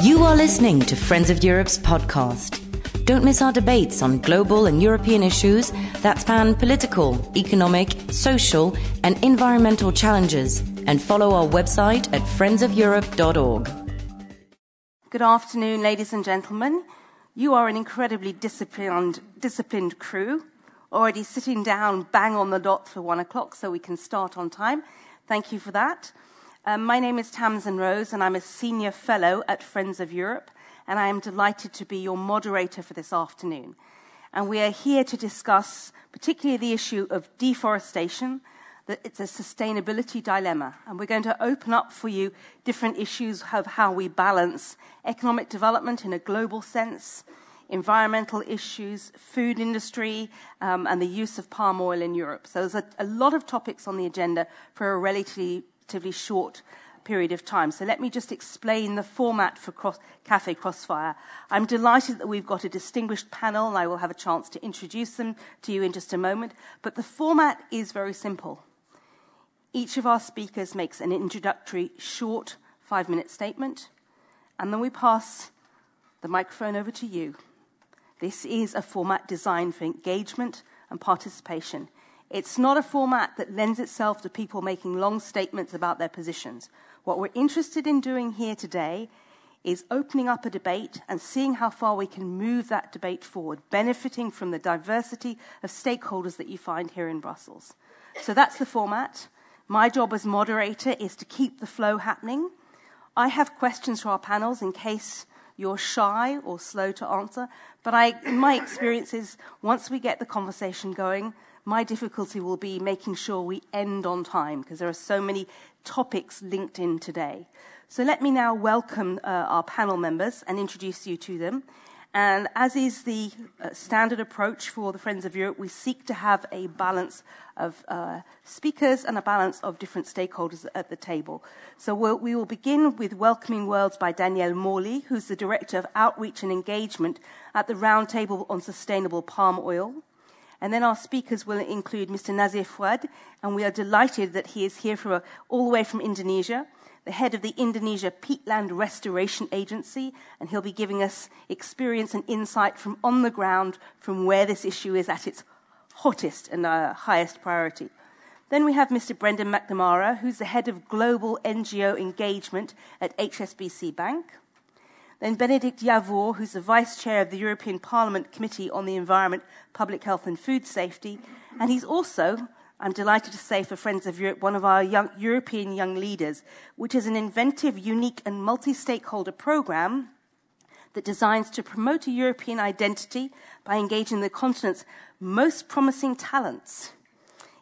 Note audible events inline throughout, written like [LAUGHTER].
You are listening to Friends of Europe's podcast. Don't miss our debates on global and European issues that span political, economic, social, and environmental challenges. And follow our website at friendsofeurope.org. Good afternoon, ladies and gentlemen. You are an incredibly disciplined, disciplined crew, already sitting down bang on the dot for one o'clock so we can start on time. Thank you for that. Um, my name is Tamsin Rose, and I'm a senior fellow at Friends of Europe, and I am delighted to be your moderator for this afternoon. And we are here to discuss particularly the issue of deforestation, that it's a sustainability dilemma. And we're going to open up for you different issues of how we balance economic development in a global sense, environmental issues, food industry, um, and the use of palm oil in Europe. So there's a, a lot of topics on the agenda for a relatively relatively short period of time. So let me just explain the format for Cross, Cafe Crossfire. I'm delighted that we've got a distinguished panel, and I will have a chance to introduce them to you in just a moment. But the format is very simple. Each of our speakers makes an introductory, short, five minute statement, and then we pass the microphone over to you. This is a format designed for engagement and participation. It's not a format that lends itself to people making long statements about their positions. What we're interested in doing here today is opening up a debate and seeing how far we can move that debate forward, benefiting from the diversity of stakeholders that you find here in Brussels. So that's the format. My job as moderator is to keep the flow happening. I have questions for our panels in case you're shy or slow to answer, but I, in my experiences, once we get the conversation going, my difficulty will be making sure we end on time because there are so many topics linked in today. So let me now welcome uh, our panel members and introduce you to them. And as is the uh, standard approach for the Friends of Europe, we seek to have a balance of uh, speakers and a balance of different stakeholders at the table. So we'll, we will begin with welcoming words by Danielle Morley, who's the Director of Outreach and Engagement at the Roundtable on Sustainable Palm Oil. And then our speakers will include Mr. Nazir Foead, and we are delighted that he is here from, all the way from Indonesia, the head of the Indonesia Peatland Restoration Agency, and he'll be giving us experience and insight from on the ground from where this issue is at its hottest and uh, highest priority. Then we have Mr. Brendan McNamara, who's the head of global NGO engagement at HSBC Bank. Then Benedek Jávor, who's the Vice Chair of the European Parliament Committee on the Environment, Public Health and Food Safety. And he's also, I'm delighted to say, for Friends of Europe, one of our young, European Young Leaders, which is an inventive, unique, and multi stakeholder program that designs to promote a European identity by engaging the continent's most promising talents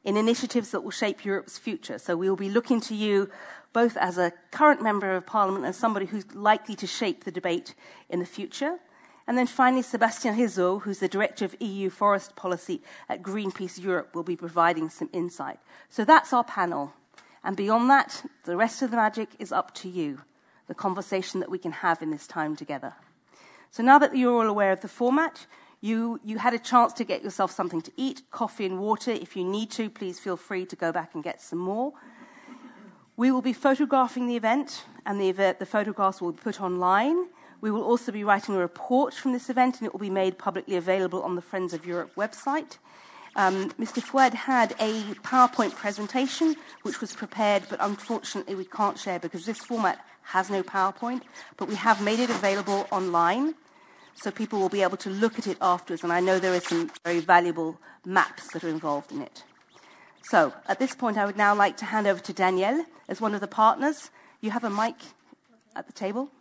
in initiatives that will shape Europe's future. So we will be looking to you both as a current member of parliament and somebody who's likely to shape the debate in the future. And then finally, Sebastian Risso, who's the Director of EU Forest Policy at Greenpeace Europe, will be providing some insight. So that's our panel. And beyond that, the rest of the magic is up to you, the conversation that we can have in this time together. So now that you're all aware of the format, you, you had a chance to get yourself something to eat, coffee and water. If you need to, please feel free to go back and get some more. We will be photographing the event, and the, event, the photographs will be put online. We will also be writing a report from this event, and it will be made publicly available on the Friends of Europe website. Um, Mr. Foead had a PowerPoint presentation which was prepared, but unfortunately we can't share because this format has no PowerPoint. But we have made it available online, so people will be able to look at it afterwards. And I know there are some very valuable maps that are involved in it. So, at this point, I would now like to hand over to Danielle as one of the partners. You have a mic at the table.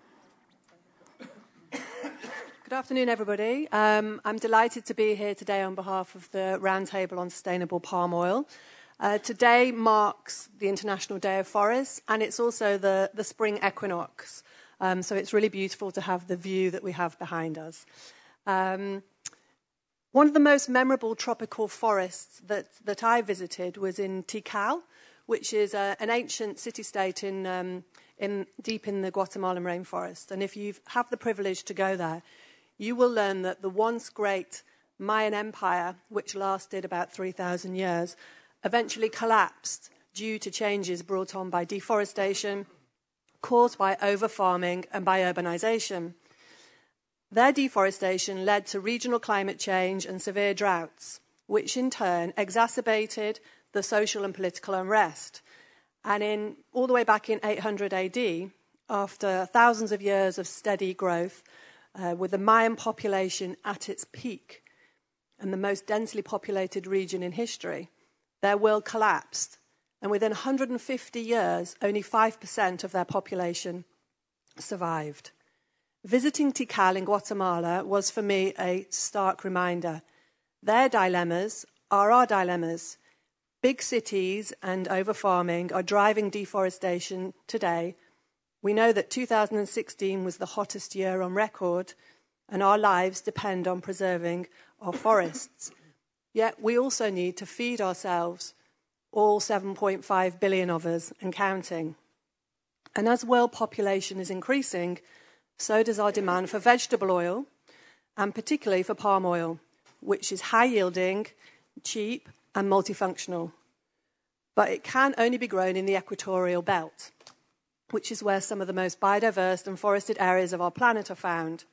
Good afternoon, everybody. Um, I'm delighted to be here today on behalf of the Roundtable on Sustainable Palm Oil. Uh, today marks the International Day of Forests, and it's also the, the spring equinox. Um, so it's really beautiful to have the view that we have behind us. Um, one of the most memorable tropical forests that, that I visited was in Tikal, which is a, uh, an ancient city state in, um, in, deep in the Guatemalan rainforest. And if you have the privilege to go there, you will learn that the once great Mayan Empire, which lasted about 3,000 years, eventually collapsed due to changes brought on by deforestation, caused by overfarming and by urbanization. Their deforestation led to regional climate change and severe droughts, which in turn exacerbated the social and political unrest. And in all the way back in 800 AD, after thousands of years of steady growth, uh, with the Mayan population at its peak and the most densely populated region in history, their world collapsed. And within 150 years, only 5% of their population survived. Visiting Tikal in Guatemala was for me a stark reminder. Their dilemmas are our dilemmas. Big cities and overfarming are driving deforestation today. We know that 2016 was the hottest year on record, and our lives depend on preserving our forests. Yet we also need to feed ourselves, all 7.5 billion of us and counting. And as world population is increasing, so does our demand for vegetable oil, and particularly for palm oil, which is high yielding, cheap, and multifunctional. But it can only be grown in the equatorial belt, which is where some of the most biodiverse and forested areas of our planet are found.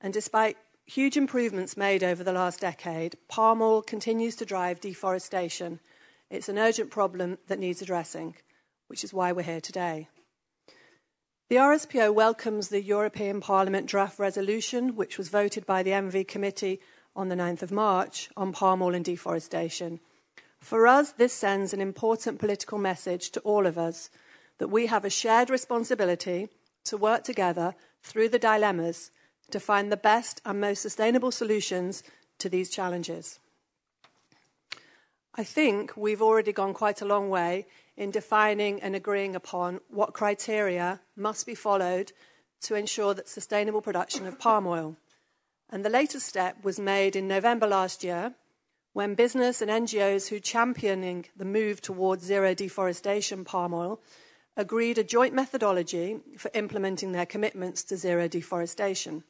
And despite huge improvements made over the last decade, palm oil continues to drive deforestation. It's an urgent problem that needs addressing, which is why we're here today. The RSPO welcomes the European Parliament draft resolution, which was voted by the ENVI Committee on the 9th of March on palm oil and deforestation. For us, this sends an important political message to all of us that we have a shared responsibility to work together through the dilemmas to find the best and most sustainable solutions to these challenges. I think we've already gone quite a long way in defining and agreeing upon what criteria must be followed to ensure that sustainable production of palm oil. And the latest step was made in November last year when business and NGOs who championing the move towards zero deforestation palm oil agreed a joint methodology for implementing their commitments to zero deforestation.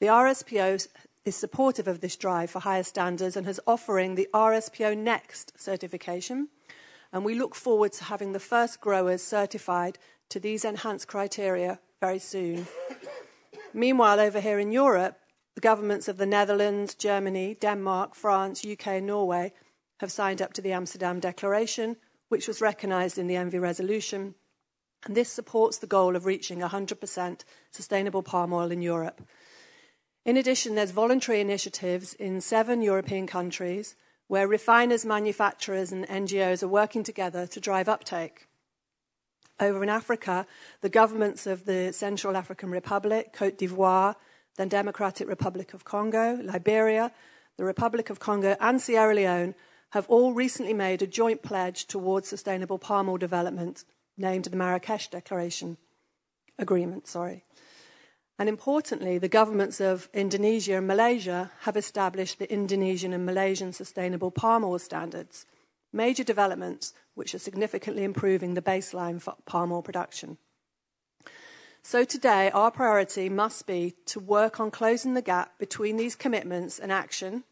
The RSPO is supportive of this drive for higher standards and has offering the RSPO Next certification. And we look forward to having the first growers certified to these enhanced criteria very soon. [COUGHS] Meanwhile, over here in Europe, the governments of the Netherlands, Germany, Denmark, France, UK, and Norway have signed up to the Amsterdam Declaration, which was recognised in the ENVI resolution. And this supports the goal of reaching 100% sustainable palm oil in Europe. In addition, there's voluntary initiatives in seven European countries where refiners, manufacturers, and NGOs are working together to drive uptake. Over in Africa, the governments of the Central African Republic, Cote d'Ivoire, the Democratic Republic of Congo, Liberia, the Republic of Congo, and Sierra Leone have all recently made a joint pledge towards sustainable palm oil development, named the Marrakesh Declaration Agreement. Sorry. And importantly, the governments of Indonesia and Malaysia have established the Indonesian and Malaysian sustainable palm oil standards, major developments which are significantly improving the baseline for palm oil production. So today, our priority must be to work on closing the gap between these commitments and action,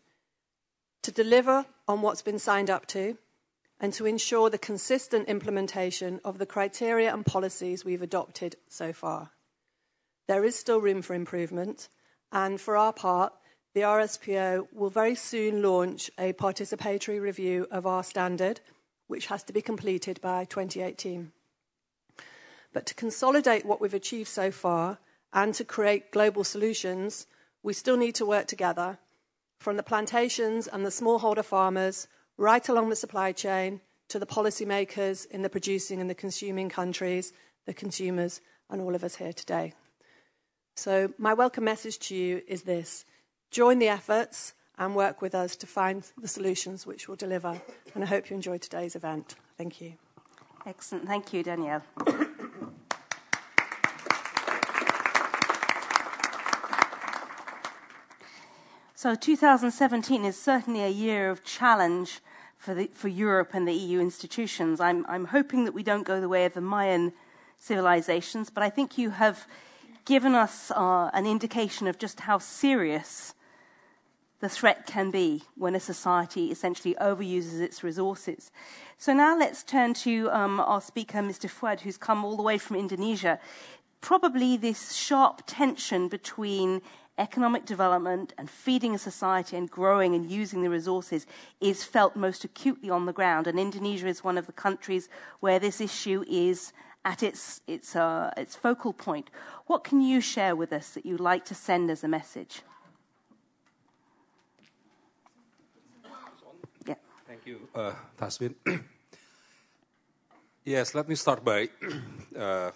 to deliver on what's been signed up to, and to ensure the consistent implementation of the criteria and policies we've adopted so far. There is still room for improvement, and for our part, the RSPO will very soon launch a participatory review of our standard, which has to be completed by 2018. But to consolidate what we've achieved so far and to create global solutions, we still need to work together from the plantations and the smallholder farmers right along the supply chain to the policymakers in the producing and the consuming countries, the consumers, and all of us here today. So, my welcome message to you is this join the efforts and work with us to find the solutions which will deliver. And I hope you enjoyed today's event. Thank you. Excellent. Thank you, Danielle. So 2017 is certainly a year of challenge for, the, for Europe and the EU institutions. I'm, I'm hoping that we don't go the way of the Mayan civilizations, but I think you have given us uh, an indication of just how serious the threat can be when a society essentially overuses its resources. So now let's turn to um, our speaker, Mr. Foead, who's come all the way from Indonesia. Probably this sharp tension between economic development and feeding a society and growing and using the resources is felt most acutely on the ground. And Indonesia is one of the countries where this issue is at its, its, uh, its focal point. What can you share with us that you'd like to send as a message? Yeah. Thank you, uh, [CLEARS THROAT] yes, let me start by [CLEARS THROAT] uh,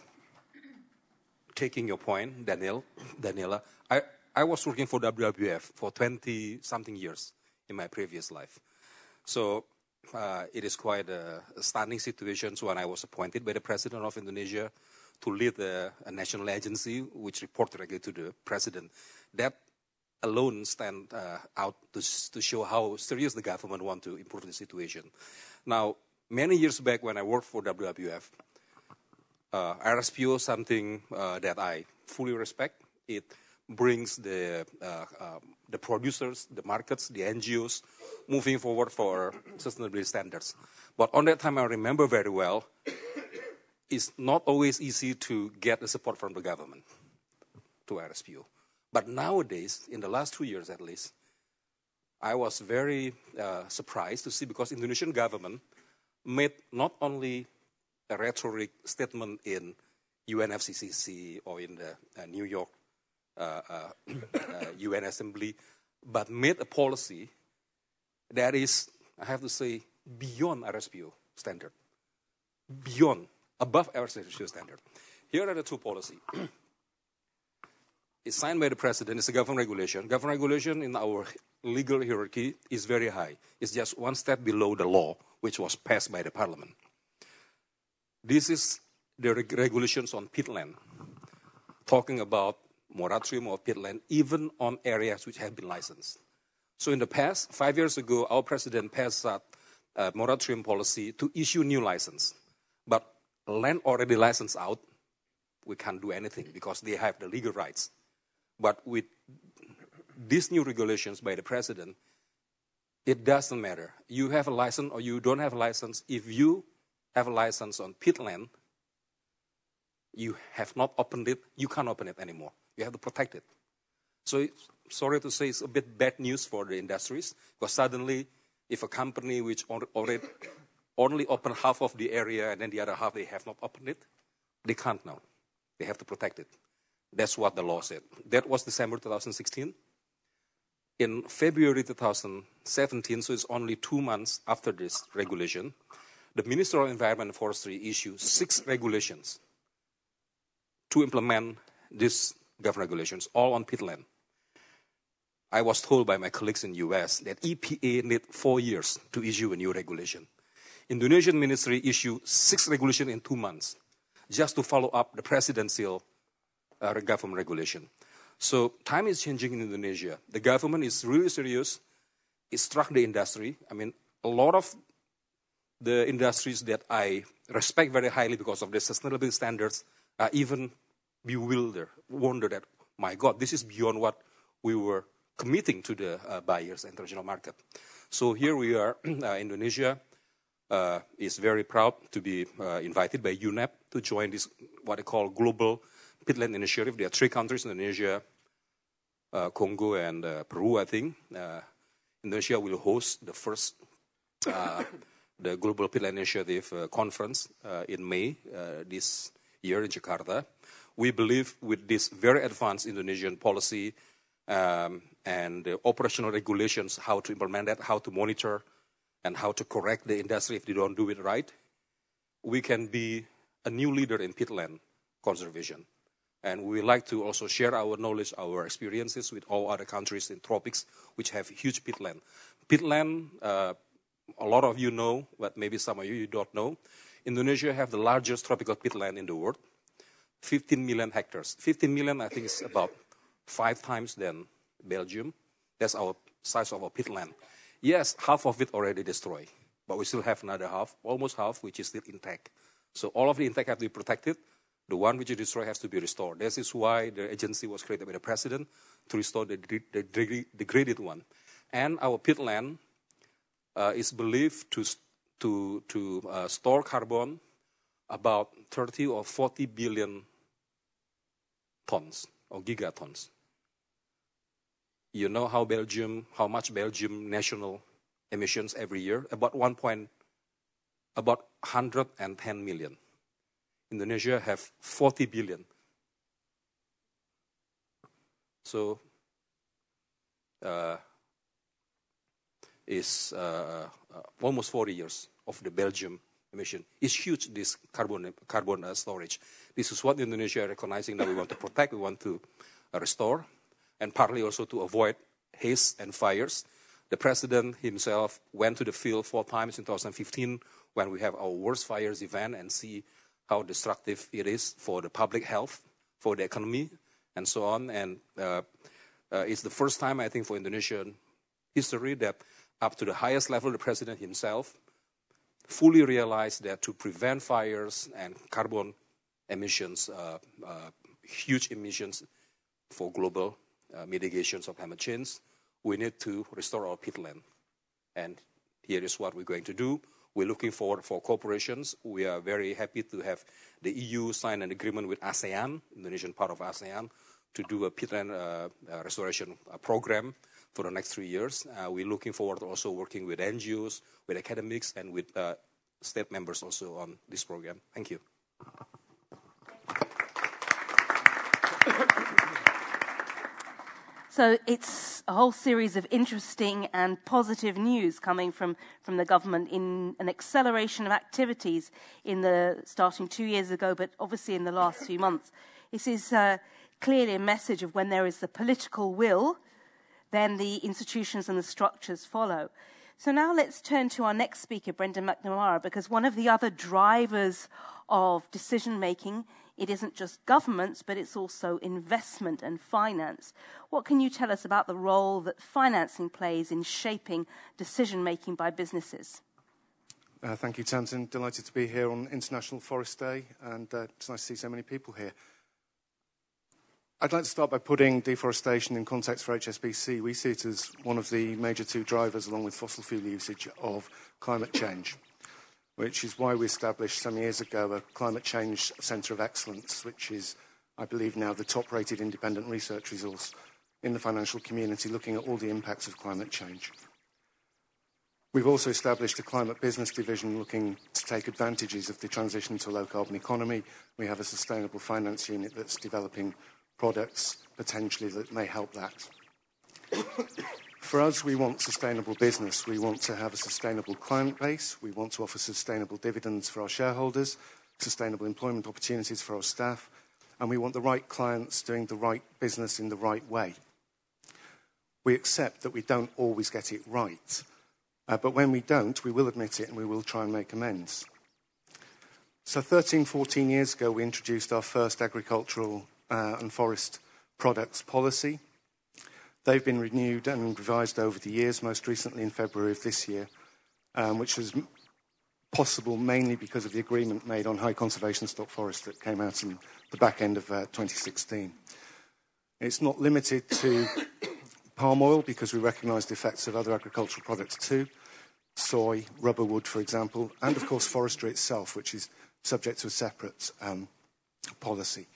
taking your point, Daniel, Daniela. I, I was working for WWF for 20 something years in my previous life. So uh, it is quite a, stunning situation when I was appointed by the president of Indonesia to lead a, a national agency which reports regularly to the president. That alone stand uh, out to, to show how serious the government want to improve the situation. Now, many years back when I worked for WWF, uh, RSPO something uh, that I fully respect. It brings the, uh, uh, the producers, the markets, the NGOs moving forward for sustainability standards. But on that time, I remember very well, it's not always easy to get the support from the government to RSPO. But nowadays, in the last two years at least, I was very uh, surprised to see because Indonesian government made not only a rhetoric statement in UNFCCC or in the uh, New York UN uh, uh, [COUGHS] Assembly, but made a policy that is, I have to say, beyond RSPO standard, beyond, above RSPO standard. Here are the two policies. [COUGHS] it's signed by the president. It's a government regulation. Government regulation in our legal hierarchy is very high. It's just one step below the law, which was passed by the parliament. This is the reg- regulations on peatland, talking about moratorium of peatland even on areas which have been licensed. So in the past, five years ago, our president passed a moratorium policy to issue new license. But land already licensed out, we can't do anything because they have the legal rights. But with these new regulations by the president, it doesn't matter. You have a license or you don't have a license. If you have a license on peatland, you have not opened it, you can't open it anymore. You have to protect it. So, sorry to say, it's a bit bad news for the industries because suddenly, if a company which already only opened half of the area and then the other half they have not opened it, they can't now. They have to protect it. That's what the law said. That was December 2016. In February 2017, so it's only two months after this regulation, the Minister of Environment and Forestry issued six regulations to implement this government regulations, all on peatland. I was told by my colleagues in the US that EPA need four years to issue a new regulation. Indonesian ministry issued six regulations in two months just to follow up the presidential uh, government regulation. So time is changing in Indonesia. The government is really serious. It struck the industry. I mean, a lot of the industries that I respect very highly because of the sustainability standards are even bewildered, wonder that, my God, this is beyond what we were committing to the uh, buyers and international market. So here we are, [CLEARS THROAT] uh, Indonesia uh, is very proud to be uh, invited by UNEP to join this, what they call Global Peatland Initiative. There are three countries, Indonesia, uh, Congo, and uh, Peru, I think. Indonesia will host the first [COUGHS] the Global Peatland Initiative conference in May this year in Jakarta we believe with this very advanced Indonesian policy um, and the operational regulations, how to implement that, how to monitor, and how to correct the industry if they don't do it right, we can be a new leader in peatland conservation. And we like to also share our knowledge, our experiences with all other countries in tropics which have huge peatland. Peatland, uh, a lot of you know, but maybe some of you, you don't know. Indonesia have the largest tropical peatland in the world. 15 million hectares. 15 million, I think, is about five times than Belgium. That's our size of our peatland. Yes, half of it already destroyed, but we still have another half, almost half, which is still intact. So all of the intact have to be protected. The one which is destroyed has to be restored. This is why the agency was created by the president to restore the, the degraded one. And our peatland uh, is believed to, to, to uh, store carbon about 30 or 40 billion tons or gigatons. You know how Belgium, how much Belgium national emissions every year? About one point, about 110 million. Indonesia have 40 billion. So uh, is uh, uh, almost 40 years of the Belgium emission. It's huge, this carbon, carbon uh, storage. This is what Indonesia is recognizing that we want to protect, we want to uh, restore, and partly also to avoid haze and fires. The president himself went to the field four times in 2015 when we have our worst fires event and see how destructive it is for the public health, for the economy, and so on. And uh, uh, it's the first time, I think, for Indonesian history that up to the highest level, the president himself fully realized that to prevent fires and carbon emissions, uh, uh, huge emissions for global uh, mitigations of climate change, we need to restore our peatland. And here is what we're going to do. We're looking forward for cooperations. We are very happy to have the EU sign an agreement with ASEAN, Indonesian part of ASEAN, to do a peatland uh, uh, restoration uh, program for the next three years. Uh, we're looking forward to also working with NGOs, with academics, and with uh, state members also on this program. Thank you. So it's a whole series of interesting and positive news coming from, from the government in an acceleration of activities in the starting two years ago, but obviously in the last few months. This is uh, clearly a message of when there is the political will then the institutions and the structures follow. So now let's turn to our next speaker, Brendan McNamara, because one of the other drivers of decision making, it isn't just governments, but it's also investment and finance. What can you tell us about the role that financing plays in shaping decision making by businesses? Uh, thank you, Tamsin. Delighted to be here on International Forest Day, and uh, it's nice to see so many people here. I'd like to start by putting deforestation in context for HSBC. We see it as one of the major two drivers, along with fossil fuel usage, of climate change, which is why we established some years ago a Climate Change Centre of Excellence, which is, I believe, now the top rated independent research resource in the financial community looking at all the impacts of climate change. We've also established a climate business division looking to take advantages of the transition to a low carbon economy. We have a sustainable finance unit that's developing products potentially that may help that. For us, we want sustainable business. We want to have a sustainable client base. We want to offer sustainable dividends for our shareholders, sustainable employment opportunities for our staff, and we want the right clients doing the right business in the right way. We accept that we don't always get it right, uh, but when we don't, we will admit it and we will try and make amends. So, 13, 14 years ago, we introduced our first agricultural and forest products policy. They've been renewed and revised over the years, most recently in February of this year, um, which was possible mainly because of the agreement made on high conservation stock forest that came out in the back end of uh, 2016. It's not limited to palm oil because we recognise the effects of other agricultural products too, soy, rubber wood, for example, and of course forestry itself, which is subject to a separate um, policy.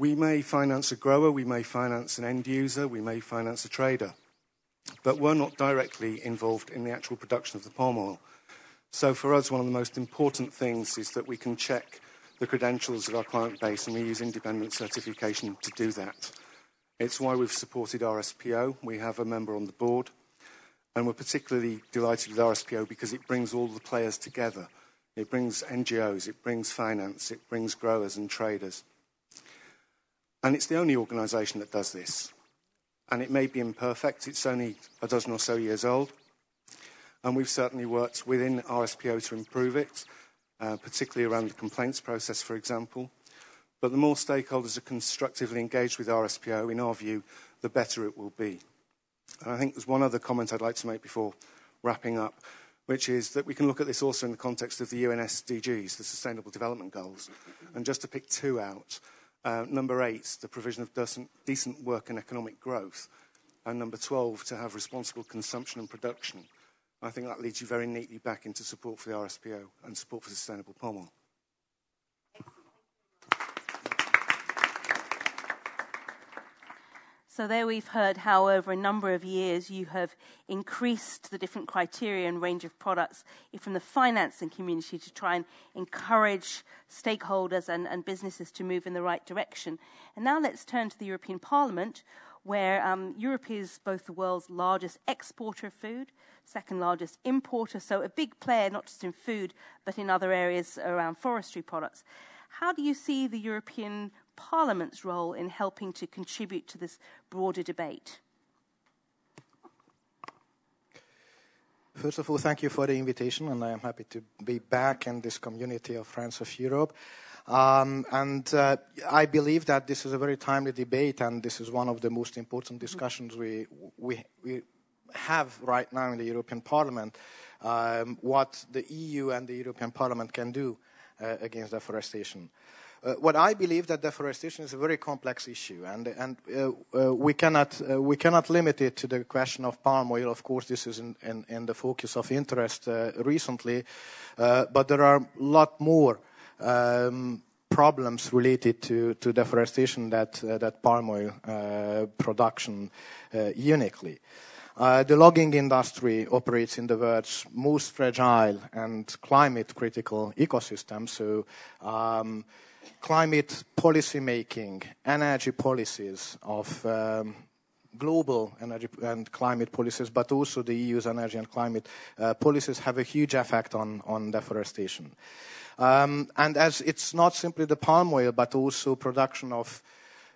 We may finance a grower, we may finance an end user, we may finance a trader, but we're not directly involved in the actual production of the palm oil. So for us, one of the most important things is that we can check the credentials of our client base, and we use independent certification to do that. It's why we've supported RSPO. We have a member on the board, and we're particularly delighted with RSPO because it brings all the players together. It brings NGOs, it brings finance, it brings growers and traders. And it's the only organisation that does this. And it may be imperfect, it's only a dozen or so years old. And we've certainly worked within RSPO to improve it, uh, particularly around the complaints process, for example. But the more stakeholders are constructively engaged with RSPO, in our view, the better it will be. And I think there's one other comment I'd like to make before wrapping up, which is that we can look at this also in the context of the UN SDGs, the Sustainable Development Goals. And just to pick two out, uh, number eight, the provision of decent, decent work and economic growth. and number 12, to have responsible consumption and production. I think that leads you very neatly back into support for the RSPO and support for sustainable palm oil. So, there we've heard how over a number of years you have increased the different criteria and range of products from the financing community to try and encourage stakeholders and, and businesses to move in the right direction. And now let's turn to the European Parliament, where um, Europe is both the world's largest exporter of food, second largest importer, so a big player not just in food but in other areas around forestry products. How do you see the European Parliament's role in helping to contribute to this broader debate? First of all, thank you for the invitation, and I am happy to be back in this community of Friends of Europe. Um, and uh, I believe that this is a very timely debate, and this is one of the most important discussions we, we, we have right now in the European Parliament. Um, what the EU and the European Parliament can do uh, against deforestation. Uh, what I believe that deforestation is a very complex issue, and, and uh, uh, we, cannot, uh, we cannot limit it to the question of palm oil. Of course, this is in, in, in the focus of interest uh, recently, uh, but there are a lot more um, problems related to, to deforestation that, that palm oil production uniquely. Uh, the logging industry operates in the world's most fragile and climate critical ecosystem. So, um, climate policy making, energy policies of um, global energy and climate policies, but also the EU's energy and climate uh, policies have a huge effect on, on deforestation. Um, and as it's not simply the palm oil, but also production of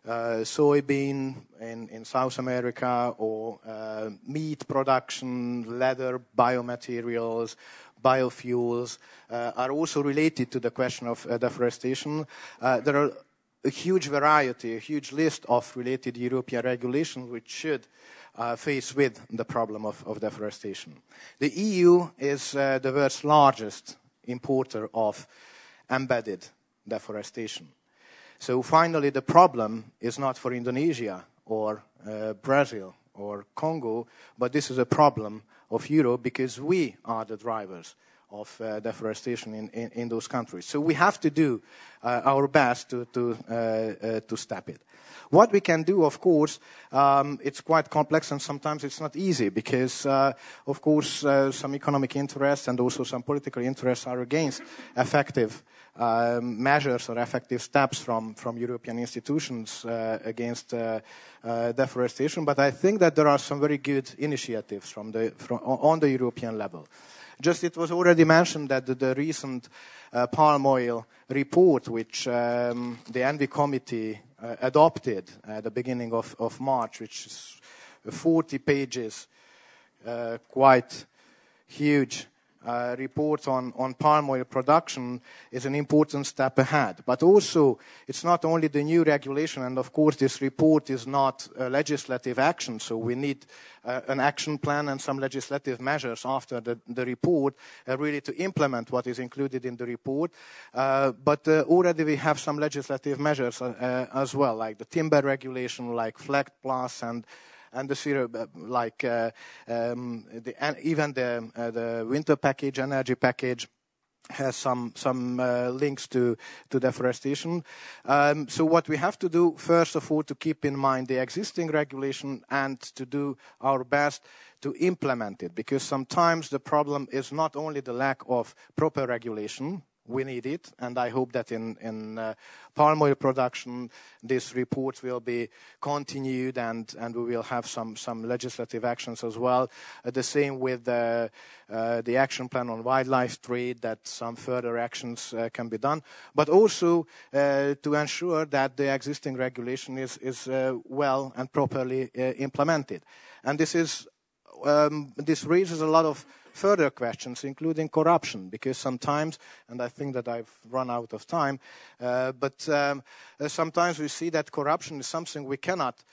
uh, soybean in, in South America or uh, meat production, leather, biomaterials, biofuels uh, are also related to the question of uh, deforestation. Uh, there are a huge variety, a huge list of related European regulations which should uh, face with the problem of, of, deforestation. The EU is uh, the world's largest importer of embedded deforestation. So finally, the problem is not for Indonesia or uh, Brazil or Congo, but this is a problem of Europe because we are the drivers of uh, deforestation in, in, in, those countries. So we have to do uh, our best to, to, uh, uh to stop it. What we can do, of course, um, it's quite complex and sometimes it's not easy because, uh, of course, uh, some economic interests and also some political interests are against effective measures or effective steps from, from European institutions against deforestation. But I think that there are some very good initiatives from the, from, on the European level. Just it was already mentioned that the, the recent uh, palm oil report, which um, the ENVI committee uh, adopted at the beginning of, of March, which is 40 pages, uh, quite huge uh, report on, on palm oil production is an important step ahead. But also, it's not only the new regulation, and of course, this report is not a legislative action, so we need uh, an action plan and some legislative measures after the, the report, uh, really to implement what is included in the report. Uh, but uh, already we have some legislative measures as well, like the timber regulation, like FLEGT Plus, and and the zero, uh, like uh, um, the, even the, uh, the winter package, energy package, has some some uh, links to to deforestation. Um, so what we have to do first of all to keep in mind the existing regulation and to do our best to implement it because sometimes the problem is not only the lack of proper regulation we need it, and I hope that in, in uh, palm oil production, this report will be continued, and, and we will have some, some legislative actions as well. Uh, the same with uh, the action plan on wildlife trade, that some further actions uh, can be done, but also uh, to ensure that the existing regulation is, is uh, well and properly implemented. And this is um, this raises a lot of further questions, including corruption, because sometimes, and I think that I've run out of time, uh, but um, uh, sometimes we see that corruption is something we cannot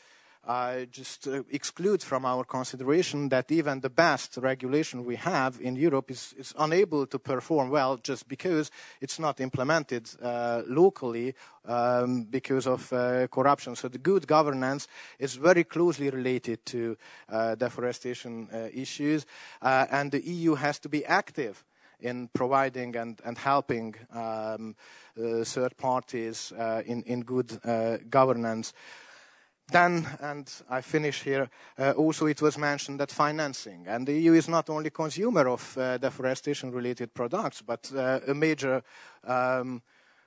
uh, just uh, exclude from our consideration that even the best regulation we have in Europe is, is unable to perform well just because it's not implemented uh, locally um, because of uh, corruption. So the good governance is very closely related to uh, deforestation uh, issues, and the EU has to be active in providing and, and helping um, third parties in, in good governance. Then, and I finish here, uh, also it was mentioned that financing, and the EU is not only consumer of uh, deforestation-related products, but uh, a major um,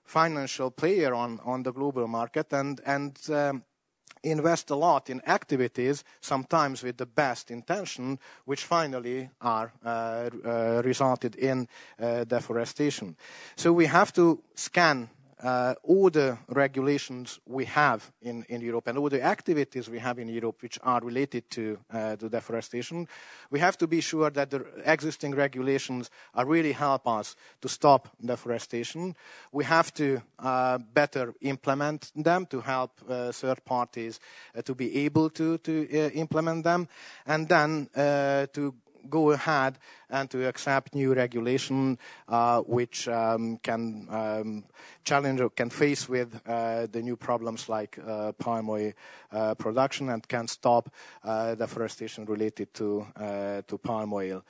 financial player on, on the global market, and, and um, invest a lot in activities, sometimes with the best intention, which finally are uh, uh, resulted in uh, deforestation. So we have to scan uh, all the regulations we have in, in Europe and all the activities we have in Europe which are related to, uh, deforestation, we have to be sure that the existing regulations are really help us to stop deforestation. We have to uh, better implement them to help uh, third parties uh, to be able to, to uh, implement them, and then to go ahead and to accept new regulation uh, which um, can um, challenge or can face with uh, the new problems like uh, palm oil uh, production and can stop uh, deforestation related to uh, to palm oil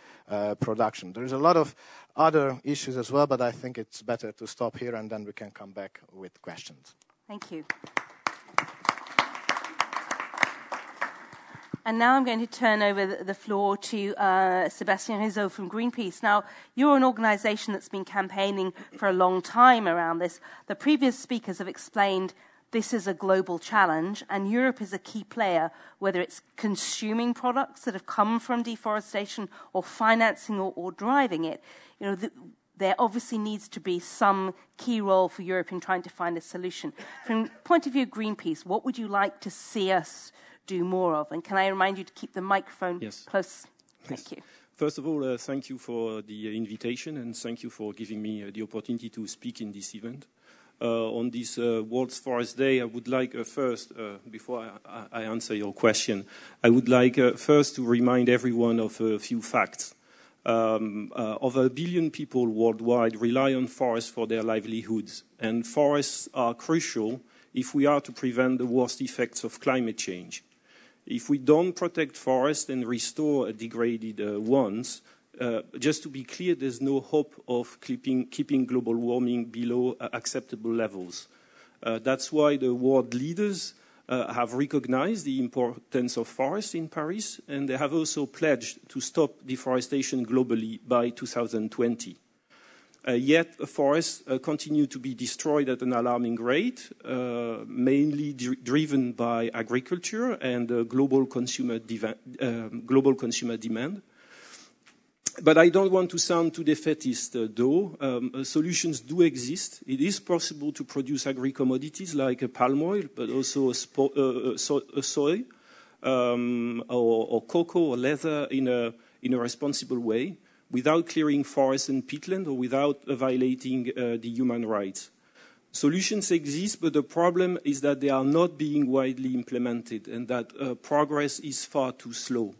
production. There's a lot of other issues as well, but I think it's better to stop here and then we can come back with questions. Thank you. And now I'm going to turn over the floor to uh, Sebastien Risso from Greenpeace. Now, you're an organization that's been campaigning for a long time around this. The previous speakers have explained this is a global challenge, and Europe is a key player, whether it's consuming products that have come from deforestation or financing or, or driving it. You know, the, there obviously needs to be some key role for Europe in trying to find a solution. From the point of view of Greenpeace, what would you like to see us do more of. And can I remind you to keep the microphone yes. close? Thank yes. you. First of all, uh, thank you for the uh, invitation and thank you for giving me uh, the opportunity to speak in this event. Uh, on this uh, World Forest Day, I would like uh, first, before I, I, answer your question, I would like first to remind everyone of a few facts. Um, over a billion people worldwide rely on forests for their livelihoods, and forests are crucial if we are to prevent the worst effects of climate change. If we don't protect forests and restore degraded uh, ones, uh, just to be clear, there's no hope of keeping, keeping global warming below uh, acceptable levels. Uh, that's why the world leaders uh, have recognized the importance of forests in Paris, and they have also pledged to stop deforestation globally by 2020. Uh, yet forests uh, continue to be destroyed at an alarming rate, uh, mainly driven by agriculture and global consumer, um, global, consumer demand. But I don't want to sound too defeatist, though. Um, solutions do exist. It is possible to produce agri-commodities like palm oil, but also so soy um, or, or, cocoa or leather in a, in a responsible way without clearing forests and peatland or without violating uh, the human rights. Solutions exist, but the problem is that they are not being widely implemented and that uh, progress is far too slow.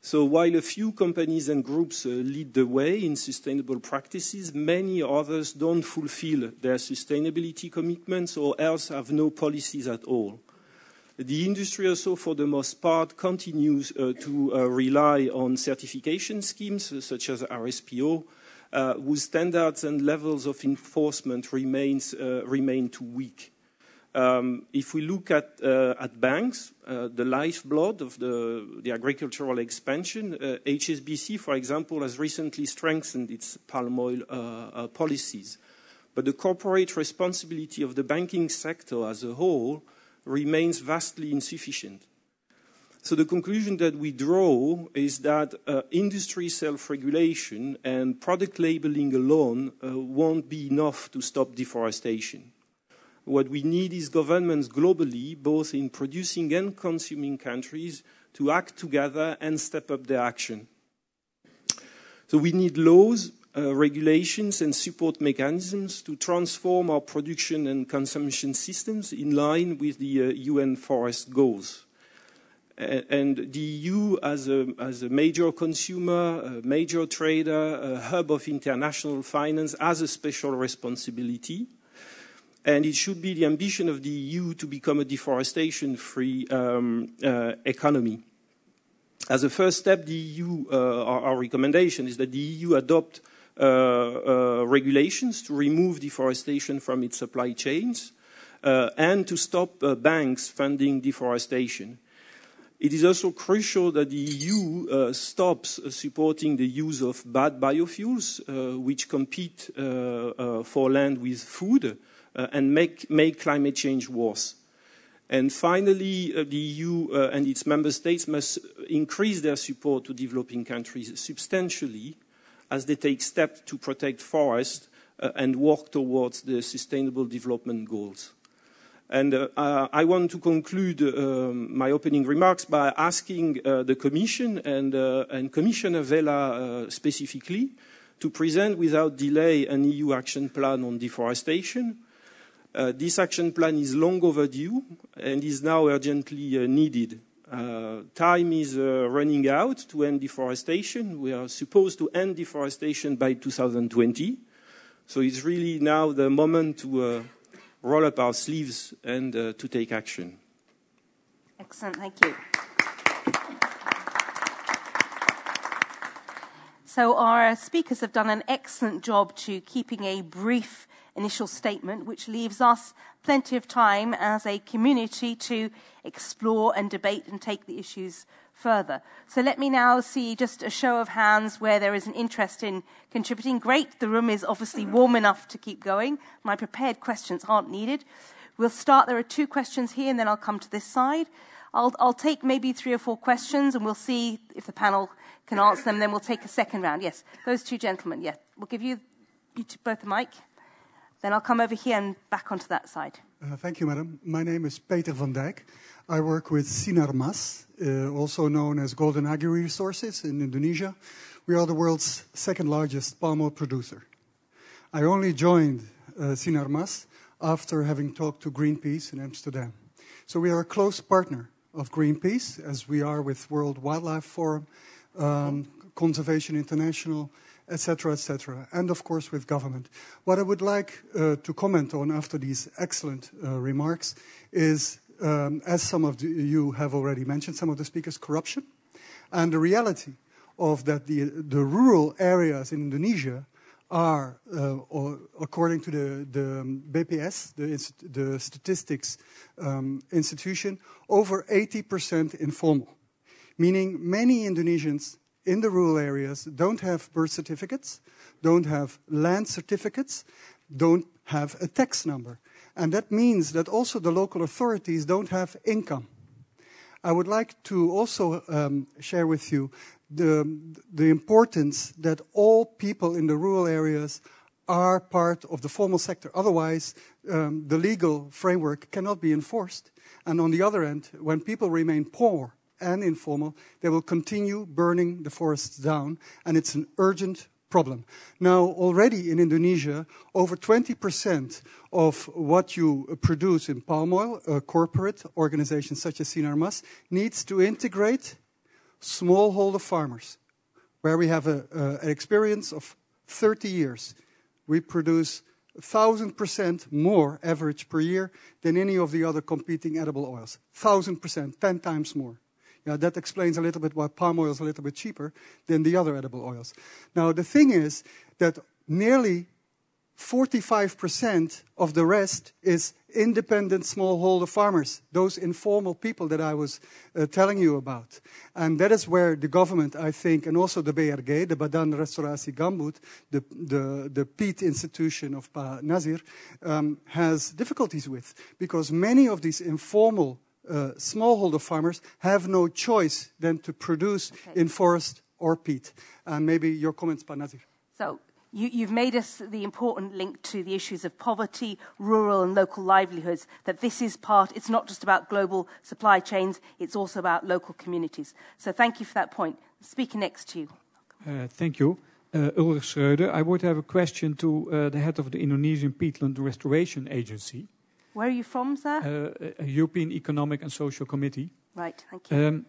So while a few companies and groups uh, lead the way in sustainable practices, many others don't fulfill their sustainability commitments or else have no policies at all. The industry also, for the most part, continues uh, to uh, rely on certification schemes uh, such as RSPO, uh, whose standards and levels of enforcement remains, uh, remain too weak. Um, if we look at, uh, at banks, the lifeblood of the, the agricultural expansion, HSBC, for example, has recently strengthened its palm oil policies. But the corporate responsibility of the banking sector as a whole remains vastly insufficient. So the conclusion that we draw is that uh, industry self-regulation and product labeling alone uh, won't be enough to stop deforestation. What we need is governments globally, both in producing and consuming countries, to act together and step up their action. So we need laws uh, regulations and support mechanisms to transform our production and consumption systems in line with the uh, UN forest goals. and the EU, as a, as a major consumer, a major trader, a hub of international finance, has a special responsibility. And it should be the ambition of the EU to become a deforestation free um, uh, economy. As a first step, the EU, uh, our, our, recommendation is that the EU adopt regulations to remove deforestation from its supply chains uh, and to stop uh, banks funding deforestation. It is also crucial that the EU uh, stops uh, supporting the use of bad biofuels, uh, which compete uh, uh, for land with food uh, and make, make, climate change worse. And finally, the EU and its member states must increase their support to developing countries substantially as they take steps to protect forests and work towards the sustainable development goals. And uh, I want to conclude um, my opening remarks by asking uh, the Commission and, uh, and Commissioner Vella uh, specifically to present without delay an EU action plan on deforestation. Uh, this action plan is long overdue and is now urgently uh, time is running out to end deforestation. We are supposed to end deforestation by 2020. So it's really now the moment to roll up our sleeves and uh, to take action. Excellent, thank you. So, our speakers have done an excellent job to keeping a brief initial statement, which leaves us plenty of time as a community to explore and debate and take the issues further. So let me now see just a show of hands where there is an interest in contributing. Great, the room is obviously warm enough to keep going. My prepared questions aren't needed. We'll start, there are two questions here, and then I'll come to this side. I'll, I'll take maybe three or four questions, and we'll see if the panel can answer them. Then we'll take a second round. Yes, those two gentlemen. Yeah, we'll give you, you both the mic. Then I'll come over here and back onto that side. Uh, thank you, madam. My name is Peter van Dijk. I work with Sinar Mas, uh, also known as Golden Agri Resources in Indonesia. We are the world's second largest palm oil producer. I only joined uh, Sinar Mas after having talked to Greenpeace in Amsterdam. So we are a close partner of Greenpeace, as we are with World Wildlife Forum, um, Conservation International, etc., etc., and of course with government. What I would like uh, to comment on after these excellent uh, remarks is um, as some of the, you have already mentioned, some of the speakers, corruption, and the reality of that the, the rural areas in Indonesia are, uh, or, according to the, the BPS, the, the statistics um, institution, over 80% informal, meaning many Indonesians in the rural areas don't have birth certificates, don't have land certificates, don't have a tax number. And that means that also the local authorities don't have income. I would like to also um, share with you the, the importance that all people in the rural areas are part of the formal sector. Otherwise, um, the legal framework cannot be enforced. And on the other end, when people remain poor and informal, they will continue burning the forests down. And it's an urgent problem. Now, already in Indonesia, over 20% of what you produce in palm oil, a corporate organizations such as Sinar Mas, needs to integrate smallholder farmers, where we have a, an experience of 30 years. We produce 1,000% more average per year than any of the other competing edible oils. 1,000%, 10 times more. Now, that explains a little bit why palm oil is a little bit cheaper than the other edible oils. Now, the thing is that nearly 45% of the rest is independent smallholder farmers, those informal people that I was uh, telling you about. And that is where the government, I think, and also the BRG, the Badan Restorasi Gambut, the, the, the peat institution of Pa Nazir, um, has difficulties with. Because many of these informal uh, smallholder farmers have no choice than to produce okay. in forest or peat. And maybe your comments, Panazir. So you, have made us the important link to the issues of poverty, rural and local livelihoods, that this is part, it's not just about global supply chains, it's also about local communities. So thank you for that point. Speaker next to you. Uh, thank you. Uh, Ulrich Schreuder. I would have a question to uh, the head of the Indonesian Peatland Restoration Agency. Where are you from, sir? Uh, European Economic and Social Committee. Right, thank you. Um,